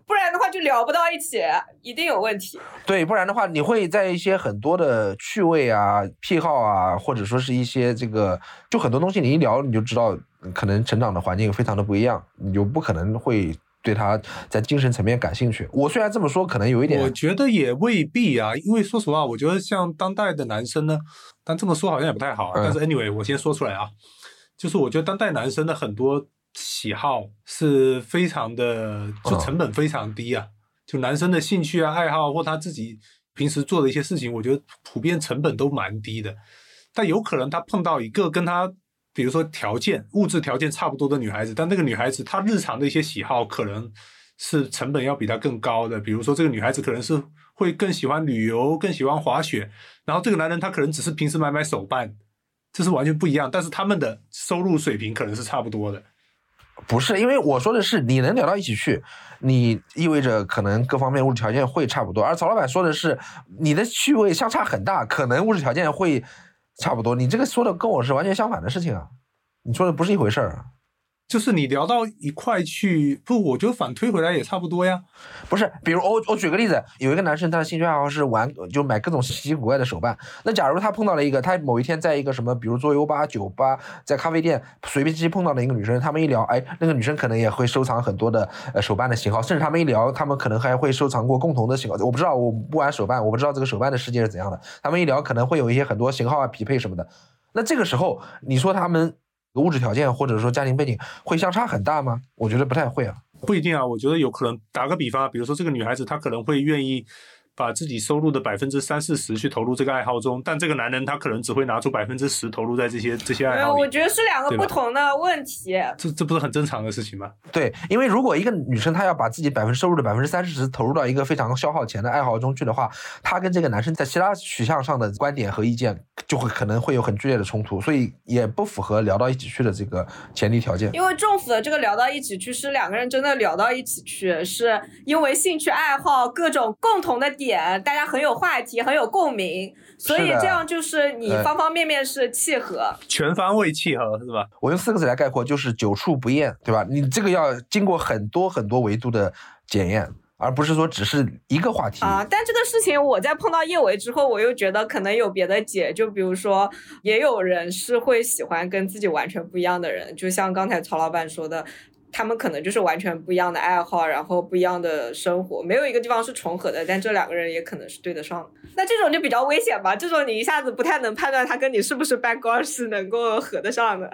[SPEAKER 1] 不然的话就聊不到一起，一定有问题。
[SPEAKER 4] 对，不然的话你会在一些很多的趣味啊、癖好啊，或者说是一些这个，就很多东西你一聊你就知道，可能成长的环境非常的不一样，你就不可能会对他在精神层面感兴趣。我虽然这么说，可能有一点，
[SPEAKER 2] 我觉得也未必啊，因为说实话，我觉得像当代的男生呢，但这么说好像也不太好。但是 anyway，我先说出来啊，就是我觉得当代男生的很多。喜好是非常的，就成本非常低啊。就男生的兴趣啊、爱好或他自己平时做的一些事情，我觉得普遍成本都蛮低的。但有可能他碰到一个跟他，比如说条件、物质条件差不多的女孩子，但那个女孩子她日常的一些喜好可能是成本要比他更高的。比如说这个女孩子可能是会更喜欢旅游、更喜欢滑雪，然后这个男人他可能只是平时买买手办，这是完全不一样。但是他们的收入水平可能是差不多的。
[SPEAKER 4] 不是，因为我说的是你能聊到一起去，你意味着可能各方面物质条件会差不多。而曹老板说的是你的趣味相差很大，可能物质条件会差不多。你这个说的跟我是完全相反的事情啊，你说的不是一回事儿。
[SPEAKER 2] 就是你聊到一块去，不，我觉得反推回来也差不多呀。
[SPEAKER 4] 不是，比如我我举个例子，有一个男生他的兴趣爱好是玩，就买各种稀奇古怪的手办。那假如他碰到了一个，他某一天在一个什么，比如桌游吧、酒吧，在咖啡店随便机碰到了一个女生，他们一聊，哎，那个女生可能也会收藏很多的呃手办的型号，甚至他们一聊，他们可能还会收藏过共同的型号。我不知道，我不玩手办，我不知道这个手办的世界是怎样的。他们一聊，可能会有一些很多型号啊匹配什么的。那这个时候，你说他们？物质条件或者说家庭背景会相差很大吗？我觉得不太会啊，
[SPEAKER 2] 不一定啊。我觉得有可能，打个比方，比如说这个女孩子她可能会愿意把自己收入的百分之三四十去投入这个爱好中，但这个男人他可能只会拿出百分之十投入在这些这些爱好里。
[SPEAKER 1] 我觉得是两个不同的问题。
[SPEAKER 2] 这这不是很正常的事情吗？
[SPEAKER 4] 对，因为如果一个女生她要把自己百分收入的百分之三四十投入到一个非常消耗钱的爱好中去的话，她跟这个男生在其他取向上的观点和意见就会可能会有很剧烈的冲突，所以也不符合聊到一起去的这个前提条件。
[SPEAKER 1] 因为政府的这个聊到一起去，是两个人真的聊到一起去，是因为兴趣爱好各种共同的点，大家很有话题，很有共鸣，所以这样就是你方方面面是契合。
[SPEAKER 2] 全方位契合是吧？
[SPEAKER 4] 我用四个字来概括，就是久处不厌，对吧？你这个要经过很多很多维度的检验，而不是说只是一个话题。
[SPEAKER 1] 啊，但这个事情我在碰到叶维之后，我又觉得可能有别的解，就比如说，也有人是会喜欢跟自己完全不一样的人，就像刚才曹老板说的，他们可能就是完全不一样的爱好，然后不一样的生活，没有一个地方是重合的，但这两个人也可能是对得上。那这种就比较危险吧，这种你一下子不太能判断他跟你是不是掰瓜是能够合得上的。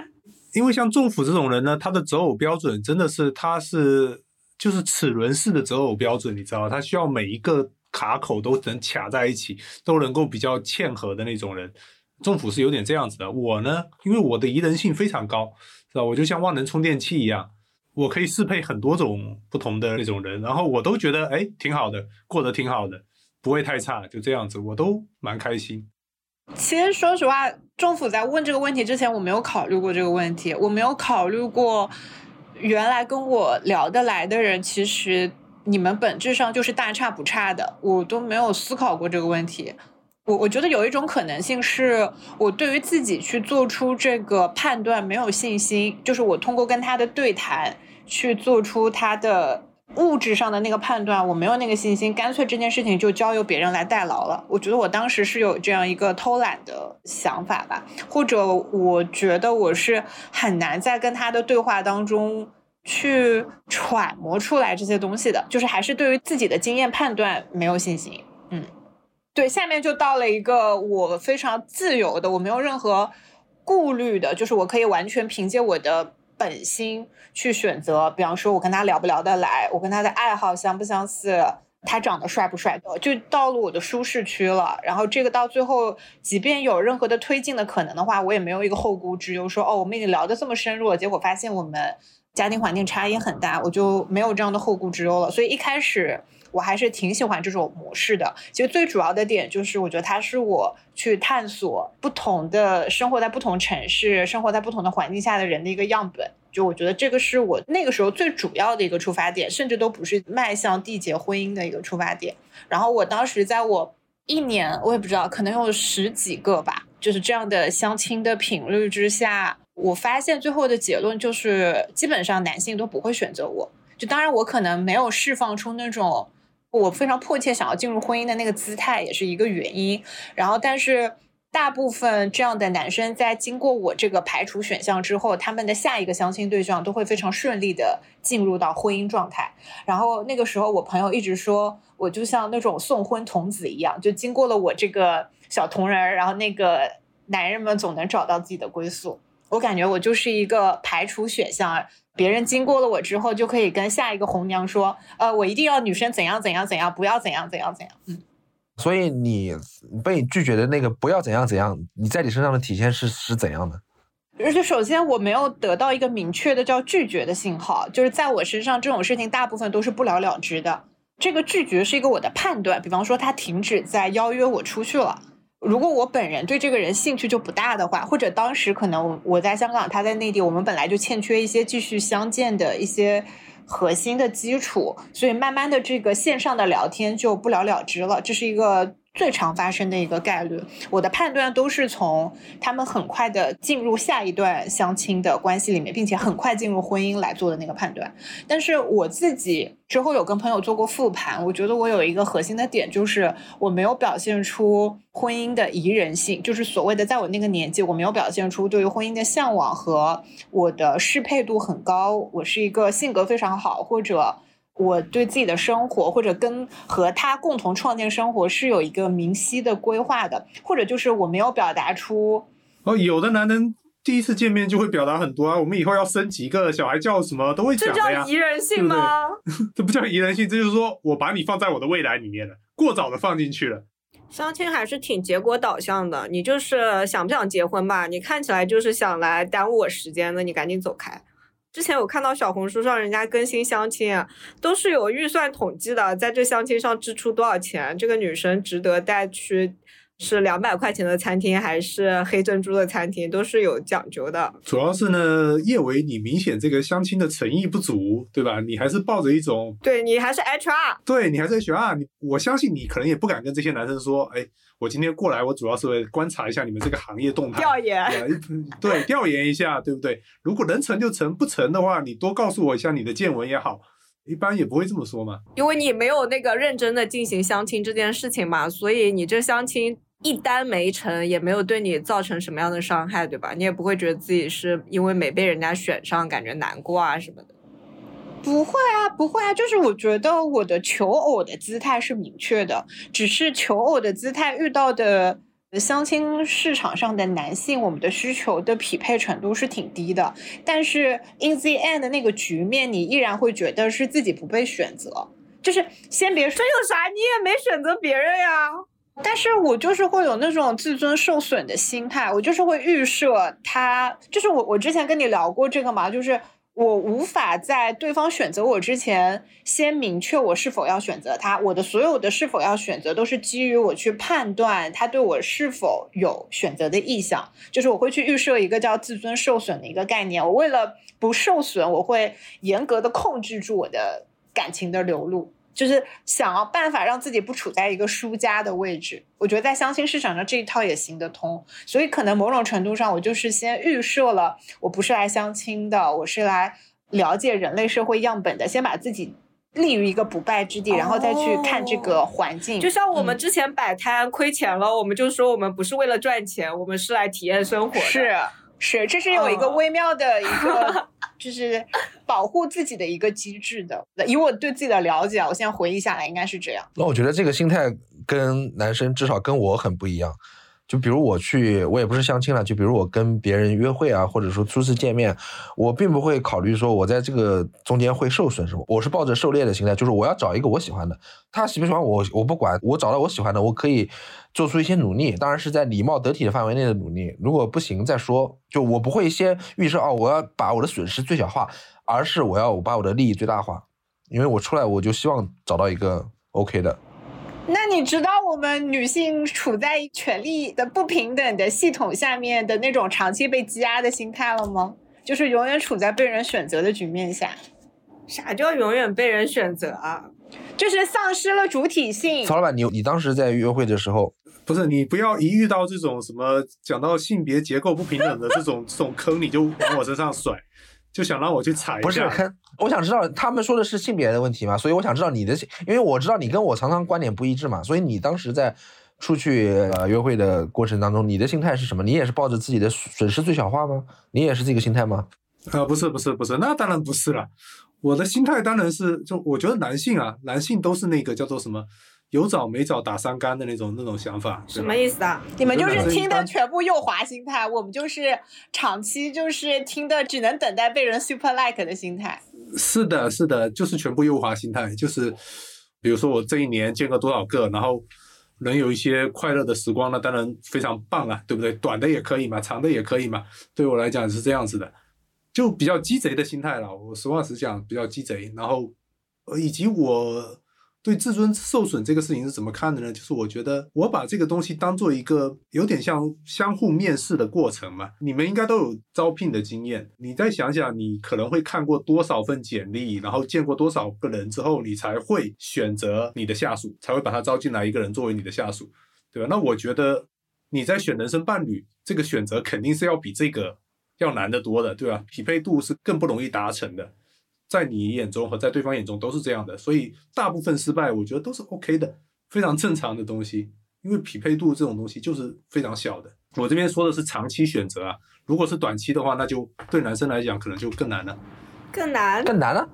[SPEAKER 2] 因为像仲甫这种人呢，他的择偶标准真的是他是就是齿轮式的择偶标准，你知道？他需要每一个卡口都能卡在一起，都能够比较嵌合的那种人。仲甫是有点这样子的。我呢，因为我的宜人性非常高，是吧？我就像万能充电器一样，我可以适配很多种不同的那种人，然后我都觉得哎挺好的，过得挺好的，不会太差，就这样子，我都蛮开心。
[SPEAKER 3] 其实说实话，政府在问这个问题之前，我没有考虑过这个问题，我没有考虑过原来跟我聊得来的人，其实你们本质上就是大差不差的，我都没有思考过这个问题。我我觉得有一种可能性是我对于自己去做出这个判断没有信心，就是我通过跟他的对谈去做出他的物质上的那个判断，我没有那个信心，干脆这件事情就交由别人来代劳了。我觉得我当时是有这样一个偷懒的想法吧，或者我觉得我是很难在跟他的对话当中去揣摩出来这些东西的，就是还是对于自己的经验判断没有信心。嗯，对，下面就到了一个我非常自由的，我没有任何顾虑的，就是我可以完全凭借我的本心去选择，比方说我跟他聊不聊得来，我跟他的爱好相不相似，他长得帅不帅，就到了我的舒适区了。然后这个到最后，即便有任何的推进的可能的话，我也没有一个后顾之忧，说哦，我们已经聊得这么深入了，结果发现我们家庭环境差异很大，我就没有这样的后顾之忧了。所以一开始。我还是挺喜欢这种模式的。其实最主要的点就是，我觉得它是我去探索不同的生活在不同城市、生活在不同的环境下的人的一个样本。就我觉得这个是我那个时候最主要的一个出发点，甚至都不是迈向缔结婚姻的一个出发点。然后我当时在我一年，我也不知道，可能有十几个吧，就是这样的相亲的频率之下，我发现最后的结论就是，基本上男性都不会选择我。就当然，我可能没有释放出那种。我非常迫切想要进入婚姻的那个姿态也是一个原因，然后但是大部分这样的男生在经过我这个排除选项之后，他们的下一个相亲对象都会非常顺利的进入到婚姻状态。然后那个时候我朋友一直说我就像那种送婚童子一样，就经过了我这个小铜人，然后那个男人们总能找到自己的归宿。我感觉我就是一个排除选项。别人经过了我之后，就可以跟下一个红娘说：“呃，我一定要女生怎样怎样怎样，不要怎样怎样怎样。”嗯，
[SPEAKER 4] 所以你被拒绝的那个不要怎样怎样，你在你身上的体现是是怎样的？
[SPEAKER 3] 而且首先我没有得到一个明确的叫拒绝的信号，就是在我身上这种事情大部分都是不了了之的。这个拒绝是一个我的判断，比方说他停止在邀约我出去了。如果我本人对这个人兴趣就不大的话，或者当时可能我在香港，他在内地，我们本来就欠缺一些继续相见的一些核心的基础，所以慢慢的这个线上的聊天就不了了之了。这是一个最常发生的一个概率。我的判断都是从他们很快的进入下一段相亲的关系里面，并且很快进入婚姻来做的那个判断。但是我自己之后有跟朋友做过复盘，我觉得我有一个核心的点，就是我没有表现出婚姻的宜人性，就是所谓的在我那个年纪，我没有表现出对于婚姻的向往和我的适配度很高。我是一个性格非常好，或者我对自己的生活或者跟和他共同创建生活是有一个明晰的规划的，或者就是我没有表达出
[SPEAKER 2] 哦，有的男人第一次见面就会表达很多啊，我们以后要生几个小孩叫什么都会
[SPEAKER 1] 这
[SPEAKER 2] 讲的呀
[SPEAKER 1] 叫宜，人性吗？
[SPEAKER 2] 这不叫宜人性，这就是说我把你放在我的未来里面了。过早的放进去了。
[SPEAKER 1] 相亲还是挺结果导向的，你就是想不想结婚吧？你看起来就是想来耽误我时间的，你赶紧走开。之前有看到小红书上人家更新相亲啊，都是有预算统计的，在这相亲上支出多少钱，这个女生值得带去。是两百块钱的餐厅还是黑珍珠的餐厅，都是有讲究的。
[SPEAKER 2] 主要是呢，叶维，你明显这个相亲的诚意不足，对吧？你还是抱着一种，
[SPEAKER 1] 对你还是 HR，
[SPEAKER 2] 对你还是 HR，你我相信你可能也不敢跟这些男生说，哎，我今天过来，我主要是观察一下你们这个行业动态，
[SPEAKER 1] 调研，
[SPEAKER 2] 对，调研一下，对不对？如果能成就成，不成的话，你多告诉我一下你的见闻也好，一般也不会这么说嘛。
[SPEAKER 1] 因为你没有那个认真的进行相亲这件事情嘛，所以你这相亲。一单没成，也没有对你造成什么样的伤害，对吧？你也不会觉得自己是因为没被人家选上感觉难过啊什么的。
[SPEAKER 3] 不会啊，不会啊，就是我觉得我的求偶的姿态是明确的，只是求偶的姿态遇到的相亲市场上的男性，我们的需求的匹配程度是挺低的。但是 in the end 的那个局面，你依然会觉得是自己不被选择。就是先别说，
[SPEAKER 1] 这有啥？你也没选择别人呀。
[SPEAKER 3] 但是我就是会有那种自尊受损的心态，我就是会预设他，就是我我之前跟你聊过这个嘛，就是我无法在对方选择我之前先明确我是否要选择他，我的所有的是否要选择都是基于我去判断他对我是否有选择的意向，就是我会去预设一个叫自尊受损的一个概念，我为了不受损，我会严格的控制住我的感情的流露。就是想要办法让自己不处在一个输家的位置，我觉得在相亲市场上这一套也行得通。所以可能某种程度上，我就是先预设了，我不是来相亲的，我是来了解人类社会样本的，先把自己立于一个不败之地，然后再去看这个环境。
[SPEAKER 1] 就像我们之前摆摊亏钱了，我们就说我们不是为了赚钱，我们是来体验生活。
[SPEAKER 3] 是是，这是有一个微妙的一个。就是保护自己的一个机制的，以我对自己的了解，我现在回忆下来应该是这样。
[SPEAKER 4] 那我觉得这个心态跟男生至少跟我很不一样。就比如我去，我也不是相亲了。就比如我跟别人约会啊，或者说初次见面，我并不会考虑说我在这个中间会受损什么。我是抱着狩猎的心态，就是我要找一个我喜欢的。他喜不喜欢我，我不管。我找到我喜欢的，我可以做出一些努力，当然是在礼貌得体的范围内的努力。如果不行再说。就我不会先预设哦，我要把我的损失最小化，而是我要把我的利益最大化。因为我出来，我就希望找到一个 OK 的。
[SPEAKER 3] 那你知道我们女性处在权力的不平等的系统下面的那种长期被积压的心态了吗？就是永远处在被人选择的局面下。
[SPEAKER 1] 啥叫永远被人选择啊？
[SPEAKER 3] 就是丧失了主体性。
[SPEAKER 4] 曹老板，你你当时在约会的时候，
[SPEAKER 2] 不是你不要一遇到这种什么讲到性别结构不平等的这种这种坑，你就往我身上甩。就想让我去踩一下，
[SPEAKER 4] 不是坑。我想知道他们说的是性别的问题嘛，所以我想知道你的，因为我知道你跟我常常观点不一致嘛，所以你当时在出去呃约会的过程当中，你的心态是什么？你也是抱着自己的损失最小化吗？你也是这个心态吗？
[SPEAKER 2] 啊，不是不是不是，那当然不是了。我的心态当然是，就我觉得男性啊，男性都是那个叫做什么？有找没找打三竿的那种那种想法，
[SPEAKER 1] 什么意思啊？
[SPEAKER 3] 你们就是听的全部右滑心态，我们就是长期就是听的只能等待被人 super like 的心态。
[SPEAKER 2] 是的，是的，就是全部右滑心态，就是比如说我这一年见过多少个，然后能有一些快乐的时光，那当然非常棒啊，对不对？短的也可以嘛，长的也可以嘛。对我来讲是这样子的，就比较鸡贼的心态了。我实话实讲，比较鸡贼，然后以及我。对自尊受损这个事情是怎么看的呢？就是我觉得我把这个东西当做一个有点像相互面试的过程嘛。你们应该都有招聘的经验，你再想想，你可能会看过多少份简历，然后见过多少个人之后，你才会选择你的下属，才会把他招进来一个人作为你的下属，对吧？那我觉得你在选人生伴侣这个选择肯定是要比这个要难得多的，对吧？匹配度是更不容易达成的。在你眼中和在对方眼中都是这样的，所以大部分失败，我觉得都是 OK 的，非常正常的东西。因为匹配度这种东西就是非常小的。我这边说的是长期选择啊，如果是短期的话，那就对男生来讲可能就更难了。
[SPEAKER 1] 更难？
[SPEAKER 4] 更难了？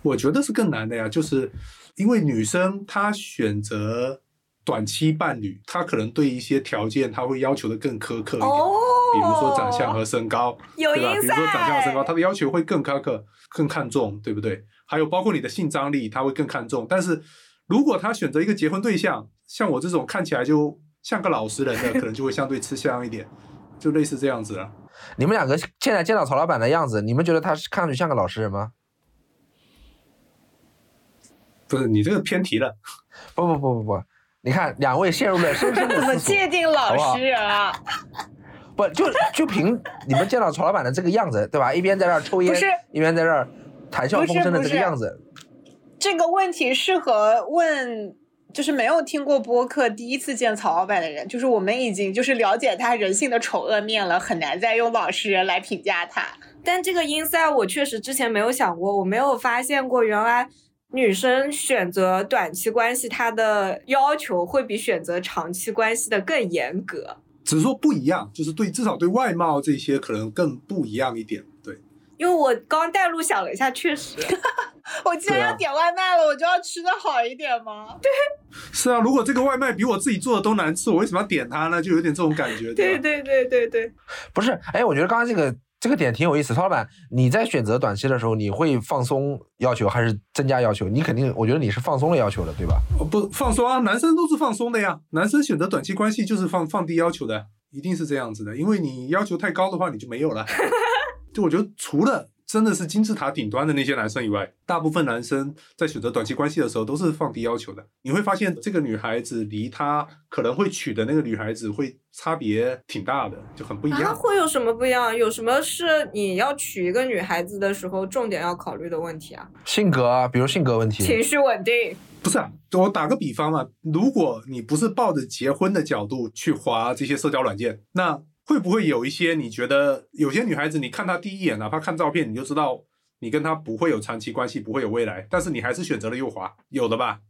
[SPEAKER 2] 我觉得是更难的呀，就是因为女生她选择。短期伴侣，她可能对一些条件她会要求的更苛刻一点，比如说长相和身高，对吧？比如说长相和身高，他的要求会更苛刻、更看重，对不对？还有包括你的性张力，他会更看重。但是如果他选择一个结婚对象，像我这种看起来就像个老实人的，可能就会相对吃香一点，就类似这样子了。
[SPEAKER 4] 你们两个现在见到曹老板的样子，你们觉得他是看上去像个老实人吗？
[SPEAKER 2] 不是你这个偏题了，
[SPEAKER 4] 不不不不不，你看两位陷入了深深的
[SPEAKER 3] 怎么。界定老实人啊？
[SPEAKER 4] 不就就凭你们见到曹老板的这个样子，对吧？一边在那儿抽烟，一边在那儿谈笑风生的这个样子，
[SPEAKER 3] 这个问题适合问，就是没有听过播客、第一次见曹老板的人，就是我们已经就是了解他人性的丑恶面了，很难再用老实人来评价他。
[SPEAKER 1] 但这个 inside 我确实之前没有想过，我没有发现过，原来女生选择短期关系，她的要求会比选择长期关系的更严格。
[SPEAKER 2] 只是说不一样，就是对至少对外貌这些可能更不一样一点。对，
[SPEAKER 1] 因为我刚带路想了一下，确实，
[SPEAKER 3] 我既然要点外卖了，我就要吃的好一点吗？
[SPEAKER 2] 是啊，如果这个外卖比我自己做的都难吃，我为什么要点它呢？就有点这种感觉。吧
[SPEAKER 1] 对对对对对。
[SPEAKER 4] 不是？哎，我觉得刚刚这个这个点挺有意思。曹老板，你在选择短期的时候，你会放松要求还是增加要求？你肯定，我觉得你是放松了要求的，对吧？
[SPEAKER 2] 哦不放松啊，男生都是放松的呀。男生选择短期关系就是放放低要求的，一定是这样子的。因为你要求太高的话，你就没有了。就我觉得，除了真的是金字塔顶端的那些男生以外，大部分男生在选择短期关系的时候都是放低要求的。你会发现，这个女孩子离他可能会娶的那个女孩子会差别挺大的，就很不一
[SPEAKER 1] 啊，
[SPEAKER 2] 样。
[SPEAKER 1] 会有什么不一样？有什么是你要娶一个女孩子的时候重点要考虑的问题啊？
[SPEAKER 4] 性格啊，比如性格问题，
[SPEAKER 1] 情绪稳定。
[SPEAKER 2] 不是啊，我打个比方嘛，如果你不是抱着结婚的角度去划这些社交软件，那会不会有一些你觉得有些女孩子，你看她第一眼，哪怕看照片，你就知道你跟她不会有长期关系，不会有未来，但是你还是选择了右滑，有的吧？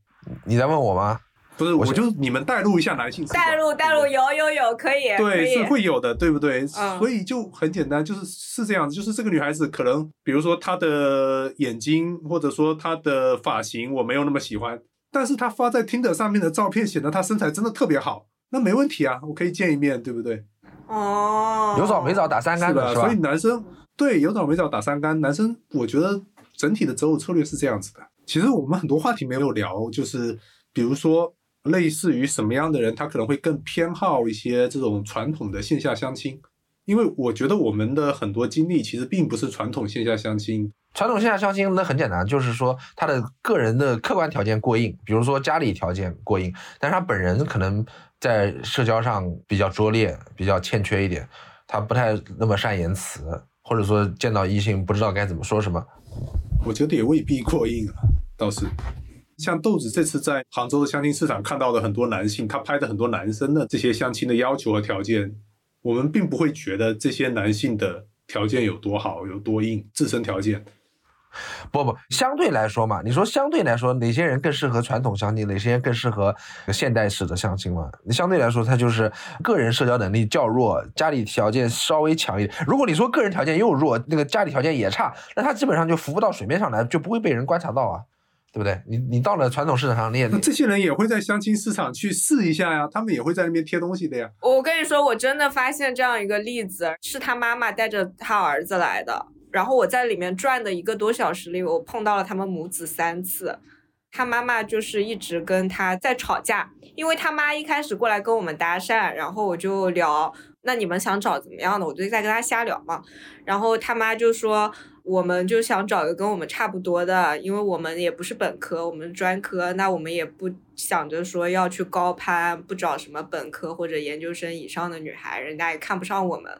[SPEAKER 4] 你在问我吗？
[SPEAKER 2] 不是，
[SPEAKER 4] 我
[SPEAKER 2] 我就你们带入一下男性
[SPEAKER 1] 带入带入，有有有，可以
[SPEAKER 2] 对，是。会有的，对不对？
[SPEAKER 1] 嗯
[SPEAKER 2] 所以就很简单，就是是这样子，就是这个女孩子可能，比如说她的眼睛，或者说她的发型，我没有那么喜欢，但是她发在 Tinder 上面的照片显得她身材真的特别好，那没问题啊，我可以见一面，对不对？
[SPEAKER 1] 哦，
[SPEAKER 4] 有找没找打三
[SPEAKER 2] 是吧？
[SPEAKER 4] 竿的是吧
[SPEAKER 2] 所以？男生对有找没找打三杆，男生我觉得整体的择偶策略是这样子的。其实我们很多话题没有聊，就是比如说类似于什么样的人，他可能会更偏好一些这种传统的线下相亲。因为我觉得我们的很多经历其实并不是传统线下相亲，
[SPEAKER 4] 传统线下相亲那很简单，就是说他的个人的客观条件过硬，比如说家里条件过硬，但是他本人可能在社交上比较拙劣，比较欠缺一点，他不太那么善言辞，或者说见到异性不知道该怎么说什么。
[SPEAKER 2] 我觉得也未必过硬啊，倒是。像豆子这次在杭州的相亲市场看到的很多男性，他拍的很多男生的这些相亲的要求和条件，我们并不会觉得这些男性的条件有多好、有多硬，自身条件。
[SPEAKER 4] 不不，相对来说嘛，你说相对来说，哪些人更适合传统相亲，哪些人更适合现代式的相亲嘛？你相对来说，他就是个人社交能力较弱，家里条件稍微强一点。如果你说个人条件又弱，那个家里条件也差，那他基本上就浮不到水面上来，就不会被人观察到啊，对不对？你你到了传统市场上，你也
[SPEAKER 2] 那这些人也会在相亲市场去试一下呀，他们也会在那边贴东西的呀。
[SPEAKER 1] 我跟你说，我真的发现这样一个例子，是他妈妈带着他儿子来的。然后我在里面转的一个多小时里，我碰到了他们母子三次。他妈妈就是一直跟他在吵架，因为他妈一开始过来跟我们搭讪，然后我就聊，那你们想找怎么样的？我就在跟他瞎聊嘛。然后他妈就说，我们就想找一个跟我们差不多的，因为我们也不是本科，我们专科，那我们也不想着说要去高攀，不找什么本科或者研究生以上的女孩，人家也看不上我们。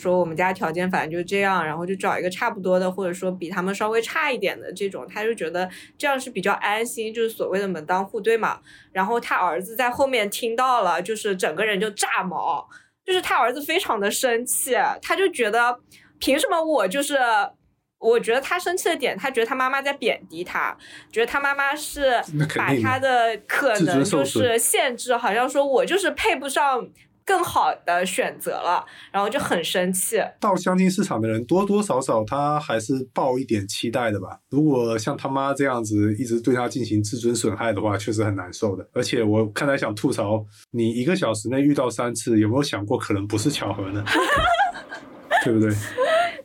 [SPEAKER 1] 说我们家条件反正就这样，然后就找一个差不多的，或者说比他们稍微差一点的这种，他就觉得这样是比较安心，就是所谓的门当户对嘛。然后他儿子在后面听到了，就是整个人就炸毛，就是他儿子非常的生气，他就觉得凭什么我就是。我觉得他生气的点，他觉得他妈妈在贬低他，觉得他妈妈是把他的可能就是限制，好像说我就是配不上更好的选择了，然后就很生气。
[SPEAKER 2] 到相亲市场的人多多少少他还是抱一点期待的吧。如果像他妈这样子一直对他进行自尊损害的话，确实很难受的。而且我看来想吐槽，你一个小时内遇到三次，有没有想过可能不是巧合呢？对不对？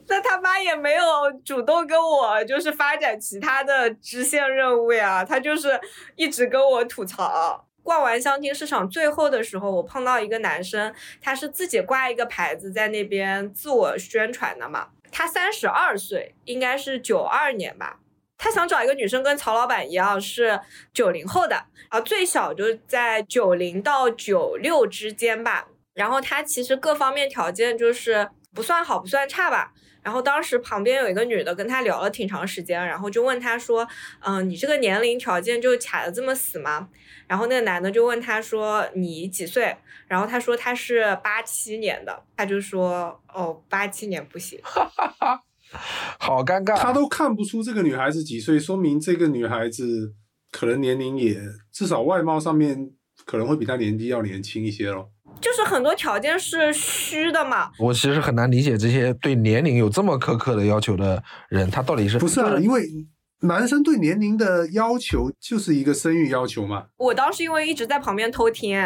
[SPEAKER 1] 那他妈也没有主动跟我就是发展其他的支线任务呀，他就是一直跟我吐槽。逛完相亲市场最后的时候，我碰到一个男生，他是自己挂一个牌子在那边自我宣传的嘛。他三十二岁，应该是九二年吧。他想找一个女生跟曹老板一样是九零后的啊，最小就在九零到九六之间吧。然后他其实各方面条件就是不算好不算差吧。然后当时旁边有一个女的跟他聊了挺长时间，然后就问他说：“嗯，你这个年龄条件就卡的这么死吗？”然后那个男的就问他说：“你几岁？”然后他说他是八七年的，他就说：“哦，八七年不行。”
[SPEAKER 4] 好尴尬。
[SPEAKER 2] 他都看不出这个女孩子几岁，说明这个女孩子可能年龄也至少外貌上面可能会比她年纪要年轻一些咯。
[SPEAKER 1] 就是很多条件是虚的嘛。
[SPEAKER 4] 我其实很难理解这些对年龄有这么苛刻的要求的人，他到底是
[SPEAKER 2] 不是啊？因为男生对年龄的要求就是一个生育要求嘛。
[SPEAKER 1] 我当时因为一直在旁边偷听，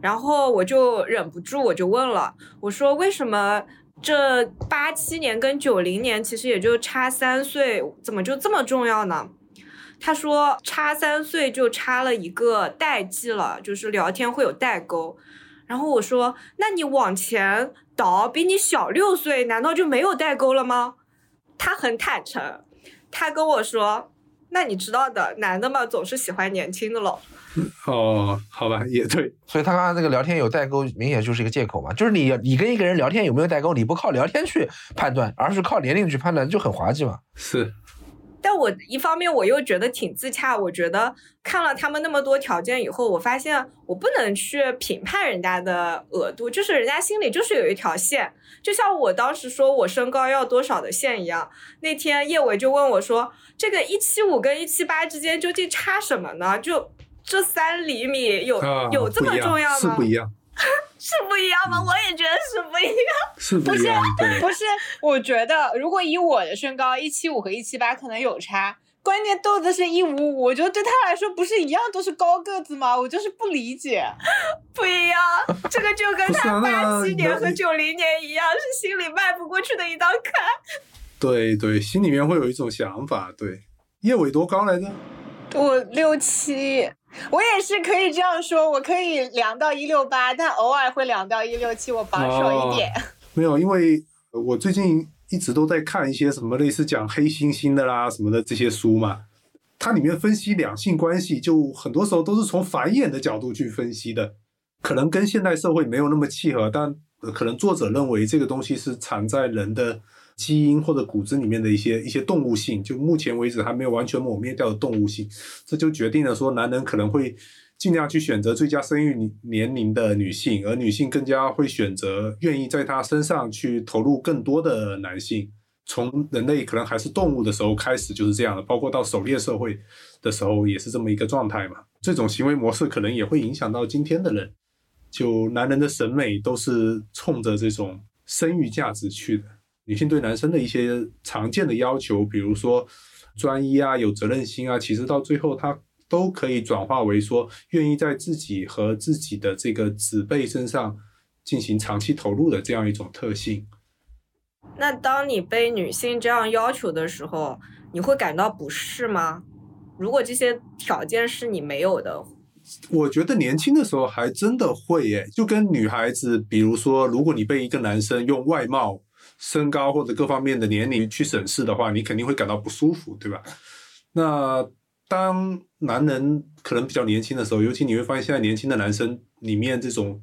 [SPEAKER 1] 然后我就忍不住我就问了，我说为什么这八七年跟九零年其实也就差三岁，怎么就这么重要呢？他说差三岁就差了一个代际了，就是聊天会有代沟。然后我说：“那你往前倒，比你小六岁，难道就没有代沟了吗？”他很坦诚，他跟我说：“那你知道的，男的嘛，总是喜欢年轻的喽。”
[SPEAKER 2] 哦，好吧，也对。
[SPEAKER 4] 所以他刚刚那个聊天有代沟，明显就是一个借口嘛。就是你你跟一个人聊天有没有代沟，你不靠聊天去判断，而是靠年龄去判断，就很滑稽嘛。
[SPEAKER 2] 是。
[SPEAKER 1] 但我一方面我又觉得挺自洽，我觉得看了他们那么多条件以后，我发现我不能去评判人家的额度，就是人家心里就是有一条线，就像我当时说我身高要多少的线一样。那天叶伟就问我说：“这个一七五跟一七八之间究竟差什么呢？就这三厘米有有这么重要吗？”
[SPEAKER 2] 是不一样。
[SPEAKER 1] 是不一样吗？我也觉得是不一样。
[SPEAKER 2] 是不一样，
[SPEAKER 3] 不是，我觉得如果以我的身高一七五和一七八可能有差，关键豆子是一五五，我觉得对他来说不是一样都是高个子吗？我就是不理解，
[SPEAKER 1] 不一样，这个就跟他八七年和九零年一样，是心里迈不过去的一道坎。
[SPEAKER 2] 对对，心里面会有一种想法。对，叶伟多高来着？
[SPEAKER 3] 我六七。我也是可以这样说，我可以量到一六八，但偶尔会量到一六七，我保守一点。
[SPEAKER 2] 没有，因为我最近一直都在看一些什么类似讲黑猩猩的啦什么的这些书嘛，它里面分析两性关系，就很多时候都是从繁衍的角度去分析的，可能跟现代社会没有那么契合，但可能作者认为这个东西是藏在人的。基因或者骨子里面的一些一些动物性，就目前为止还没有完全抹灭掉的动物性，这就决定了说男人可能会尽量去选择最佳生育年龄的女性，而女性更加会选择愿意在她身上去投入更多的男性。从人类可能还是动物的时候开始就是这样的，包括到狩猎社会的时候也是这么一个状态嘛。这种行为模式可能也会影响到今天的人，就男人的审美都是冲着这种生育价值去的。女性对男生的一些常见的要求，比如说专一啊、有责任心啊，其实到最后他都可以转化为说愿意在自己和自己的这个子辈身上进行长期投入的这样一种特性。
[SPEAKER 1] 那当你被女性这样要求的时候，你会感到不适吗？如果这些条件是你没有的，
[SPEAKER 2] 我觉得年轻的时候还真的会耶，就跟女孩子，比如说，如果你被一个男生用外貌。身高或者各方面的年龄去审视的话，你肯定会感到不舒服，对吧？那当男人可能比较年轻的时候，尤其你会发现现在年轻的男生里面这种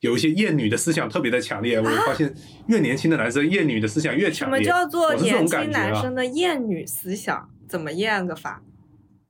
[SPEAKER 2] 有一些厌女的思想特别的强烈。我发现越年轻的男生厌女的思想越强
[SPEAKER 1] 烈。什么叫做年轻男生的厌女思想？怎么厌个法？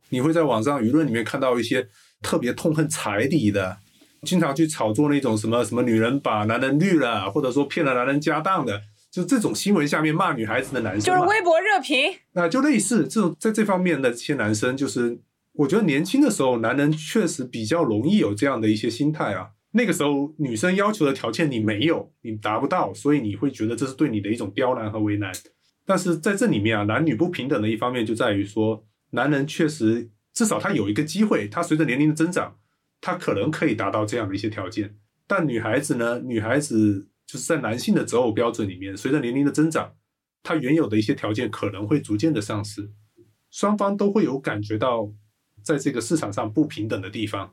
[SPEAKER 2] 你会在网上舆论里面看到一些特别痛恨彩礼的，经常去炒作那种什么什么女人把男人绿了，或者说骗了男人家当的。就这种新闻下面骂女孩子的男生，
[SPEAKER 3] 就是微博热评。
[SPEAKER 2] 那就类似这种在这方面的这些男生，就是我觉得年轻的时候，男人确实比较容易有这样的一些心态啊。那个时候女生要求的条件你没有，你达不到，所以你会觉得这是对你的一种刁难和为难。但是在这里面啊，男女不平等的一方面就在于说，男人确实至少他有一个机会，他随着年龄的增长，他可能可以达到这样的一些条件。但女孩子呢，女孩子。就是在男性的择偶标准里面，随着年龄的增长，它原有的一些条件可能会逐渐的丧失，双方都会有感觉到在这个市场上不平等的地方，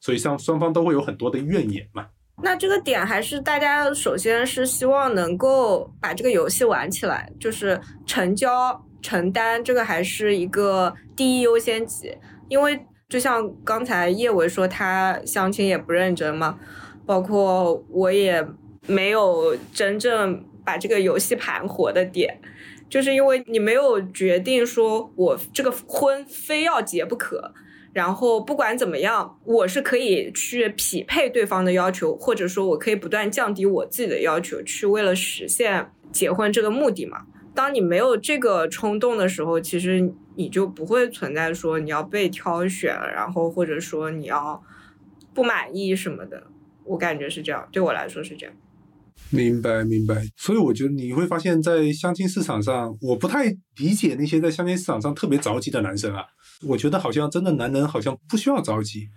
[SPEAKER 2] 所以像双方都会有很多的怨言嘛。
[SPEAKER 1] 那这个点还是大家首先是希望能够把这个游戏玩起来，就是成交承担这个还是一个第一优先级，因为就像刚才叶伟说他相亲也不认真嘛，包括我也没有真正把这个游戏盘活的点，就是因为你没有决定说我这个婚非要结不可。然后不管怎么样，我是可以去匹配对方的要求，或者说我可以不断降低我自己的要求，去为了实现结婚这个目的嘛。当你没有这个冲动的时候，其实你就不会存在说你要被挑选，然后或者说你要不满意什么的。我感觉是这样，对我来说是这样。
[SPEAKER 2] 明白明白，所以我觉得你会发现在相亲市场上，我不太理解那些在相亲市场上特别着急的男生啊。我觉得好像真的男人好像不需要着急，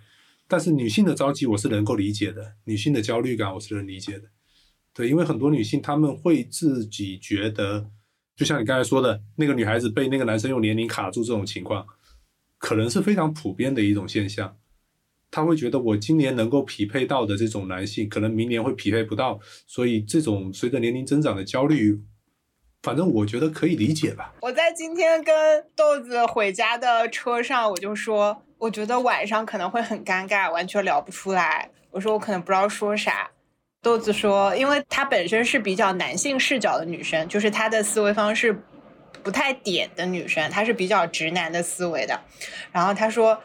[SPEAKER 2] 但是女性的着急我是能够理解的，女性的焦虑感我是能理解的。对，因为很多女性她们会自己觉得，就像你刚才说的那个女孩子被那个男生用年龄卡住这种情况，可能是非常普遍的一种现象。他会觉得我今年能够匹配到的这种男性，可能明年会匹配不到，所以这种随着年龄增长的焦虑。反正我觉得可以理解吧。
[SPEAKER 3] 我在今天跟豆子回家的车上，我就说，我觉得晚上可能会很尴尬，完全聊不出来。我说我可能不知道说啥。豆子说，因为她本身是比较男性视角的女生，就是她的思维方式不太点的女生，她是比较直男的思维的。然后她说，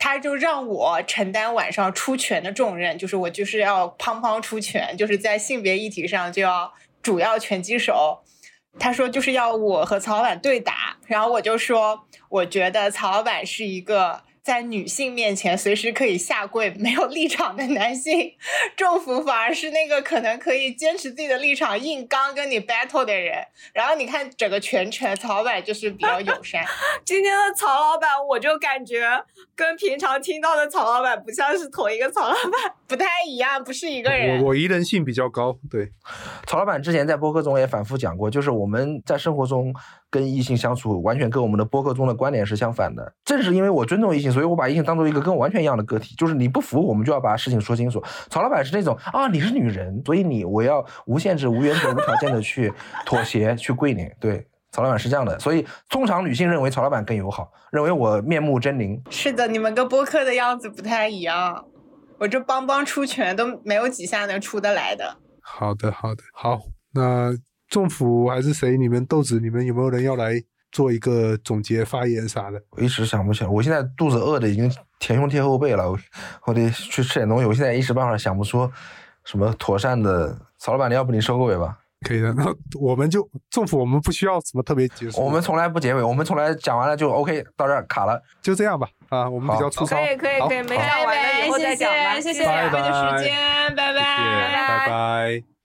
[SPEAKER 3] 他就让我承担晚上出拳的重任，就是我就是要砰砰出拳，就是在性别议题上就要主要拳击手。他说就是要我和曹老板对打，然后我就说，我觉得曹老板是一个。在女性面前随时可以下跪、没有立场的男性，政府反而是那个可能可以坚持自己的立场、硬刚跟你 battle 的人。然后你看整个全程，曹老板就是比较友善。
[SPEAKER 1] 今天的曹老板，我就感觉跟平常听到的曹老板不像是同一个曹老板，
[SPEAKER 3] 不太一样，不是一个人。
[SPEAKER 2] 我我宜人性比较高，对。
[SPEAKER 4] 曹老板之前在播客中也反复讲过，就是我们在生活中。跟异性相处，完全跟我们的播客中的观点是相反的。正是因为我尊重异性，所以我把异性当做一个跟我完全一样的个体。就是你不服，我们就要把事情说清楚。曹老板是那种啊，你是女人，所以你我要无限制、无原则、无条件的去 妥协、去跪你。对，曹老板是这样的。所以通常女性认为曹老板更友好，认为我面目狰狞。
[SPEAKER 3] 是的，你们跟播客的样子不太一样。我这帮帮出拳都没有几下能出得来的。
[SPEAKER 2] 好的，好的，好，那。政府还是谁？你们豆子，你们有没有人要来做一个总结发言啥的？
[SPEAKER 4] 我一时想不起来，我现在肚子饿的已经前胸贴后背了，我 我得去吃点东西。我现在一时半会儿想不出什么妥善的。曹老板，你要不你收个尾吧？
[SPEAKER 2] 可以的，那我们就政府，我们不需要什么特别结束。
[SPEAKER 4] 我们从来不结尾，我们从来讲完了就 OK，到这儿卡了，
[SPEAKER 2] 就这样吧。啊，我们比较粗糙。
[SPEAKER 1] 可以可以可以，没讲完的以后再讲吧。
[SPEAKER 3] 谢谢两位的时间，拜拜，
[SPEAKER 2] 拜拜。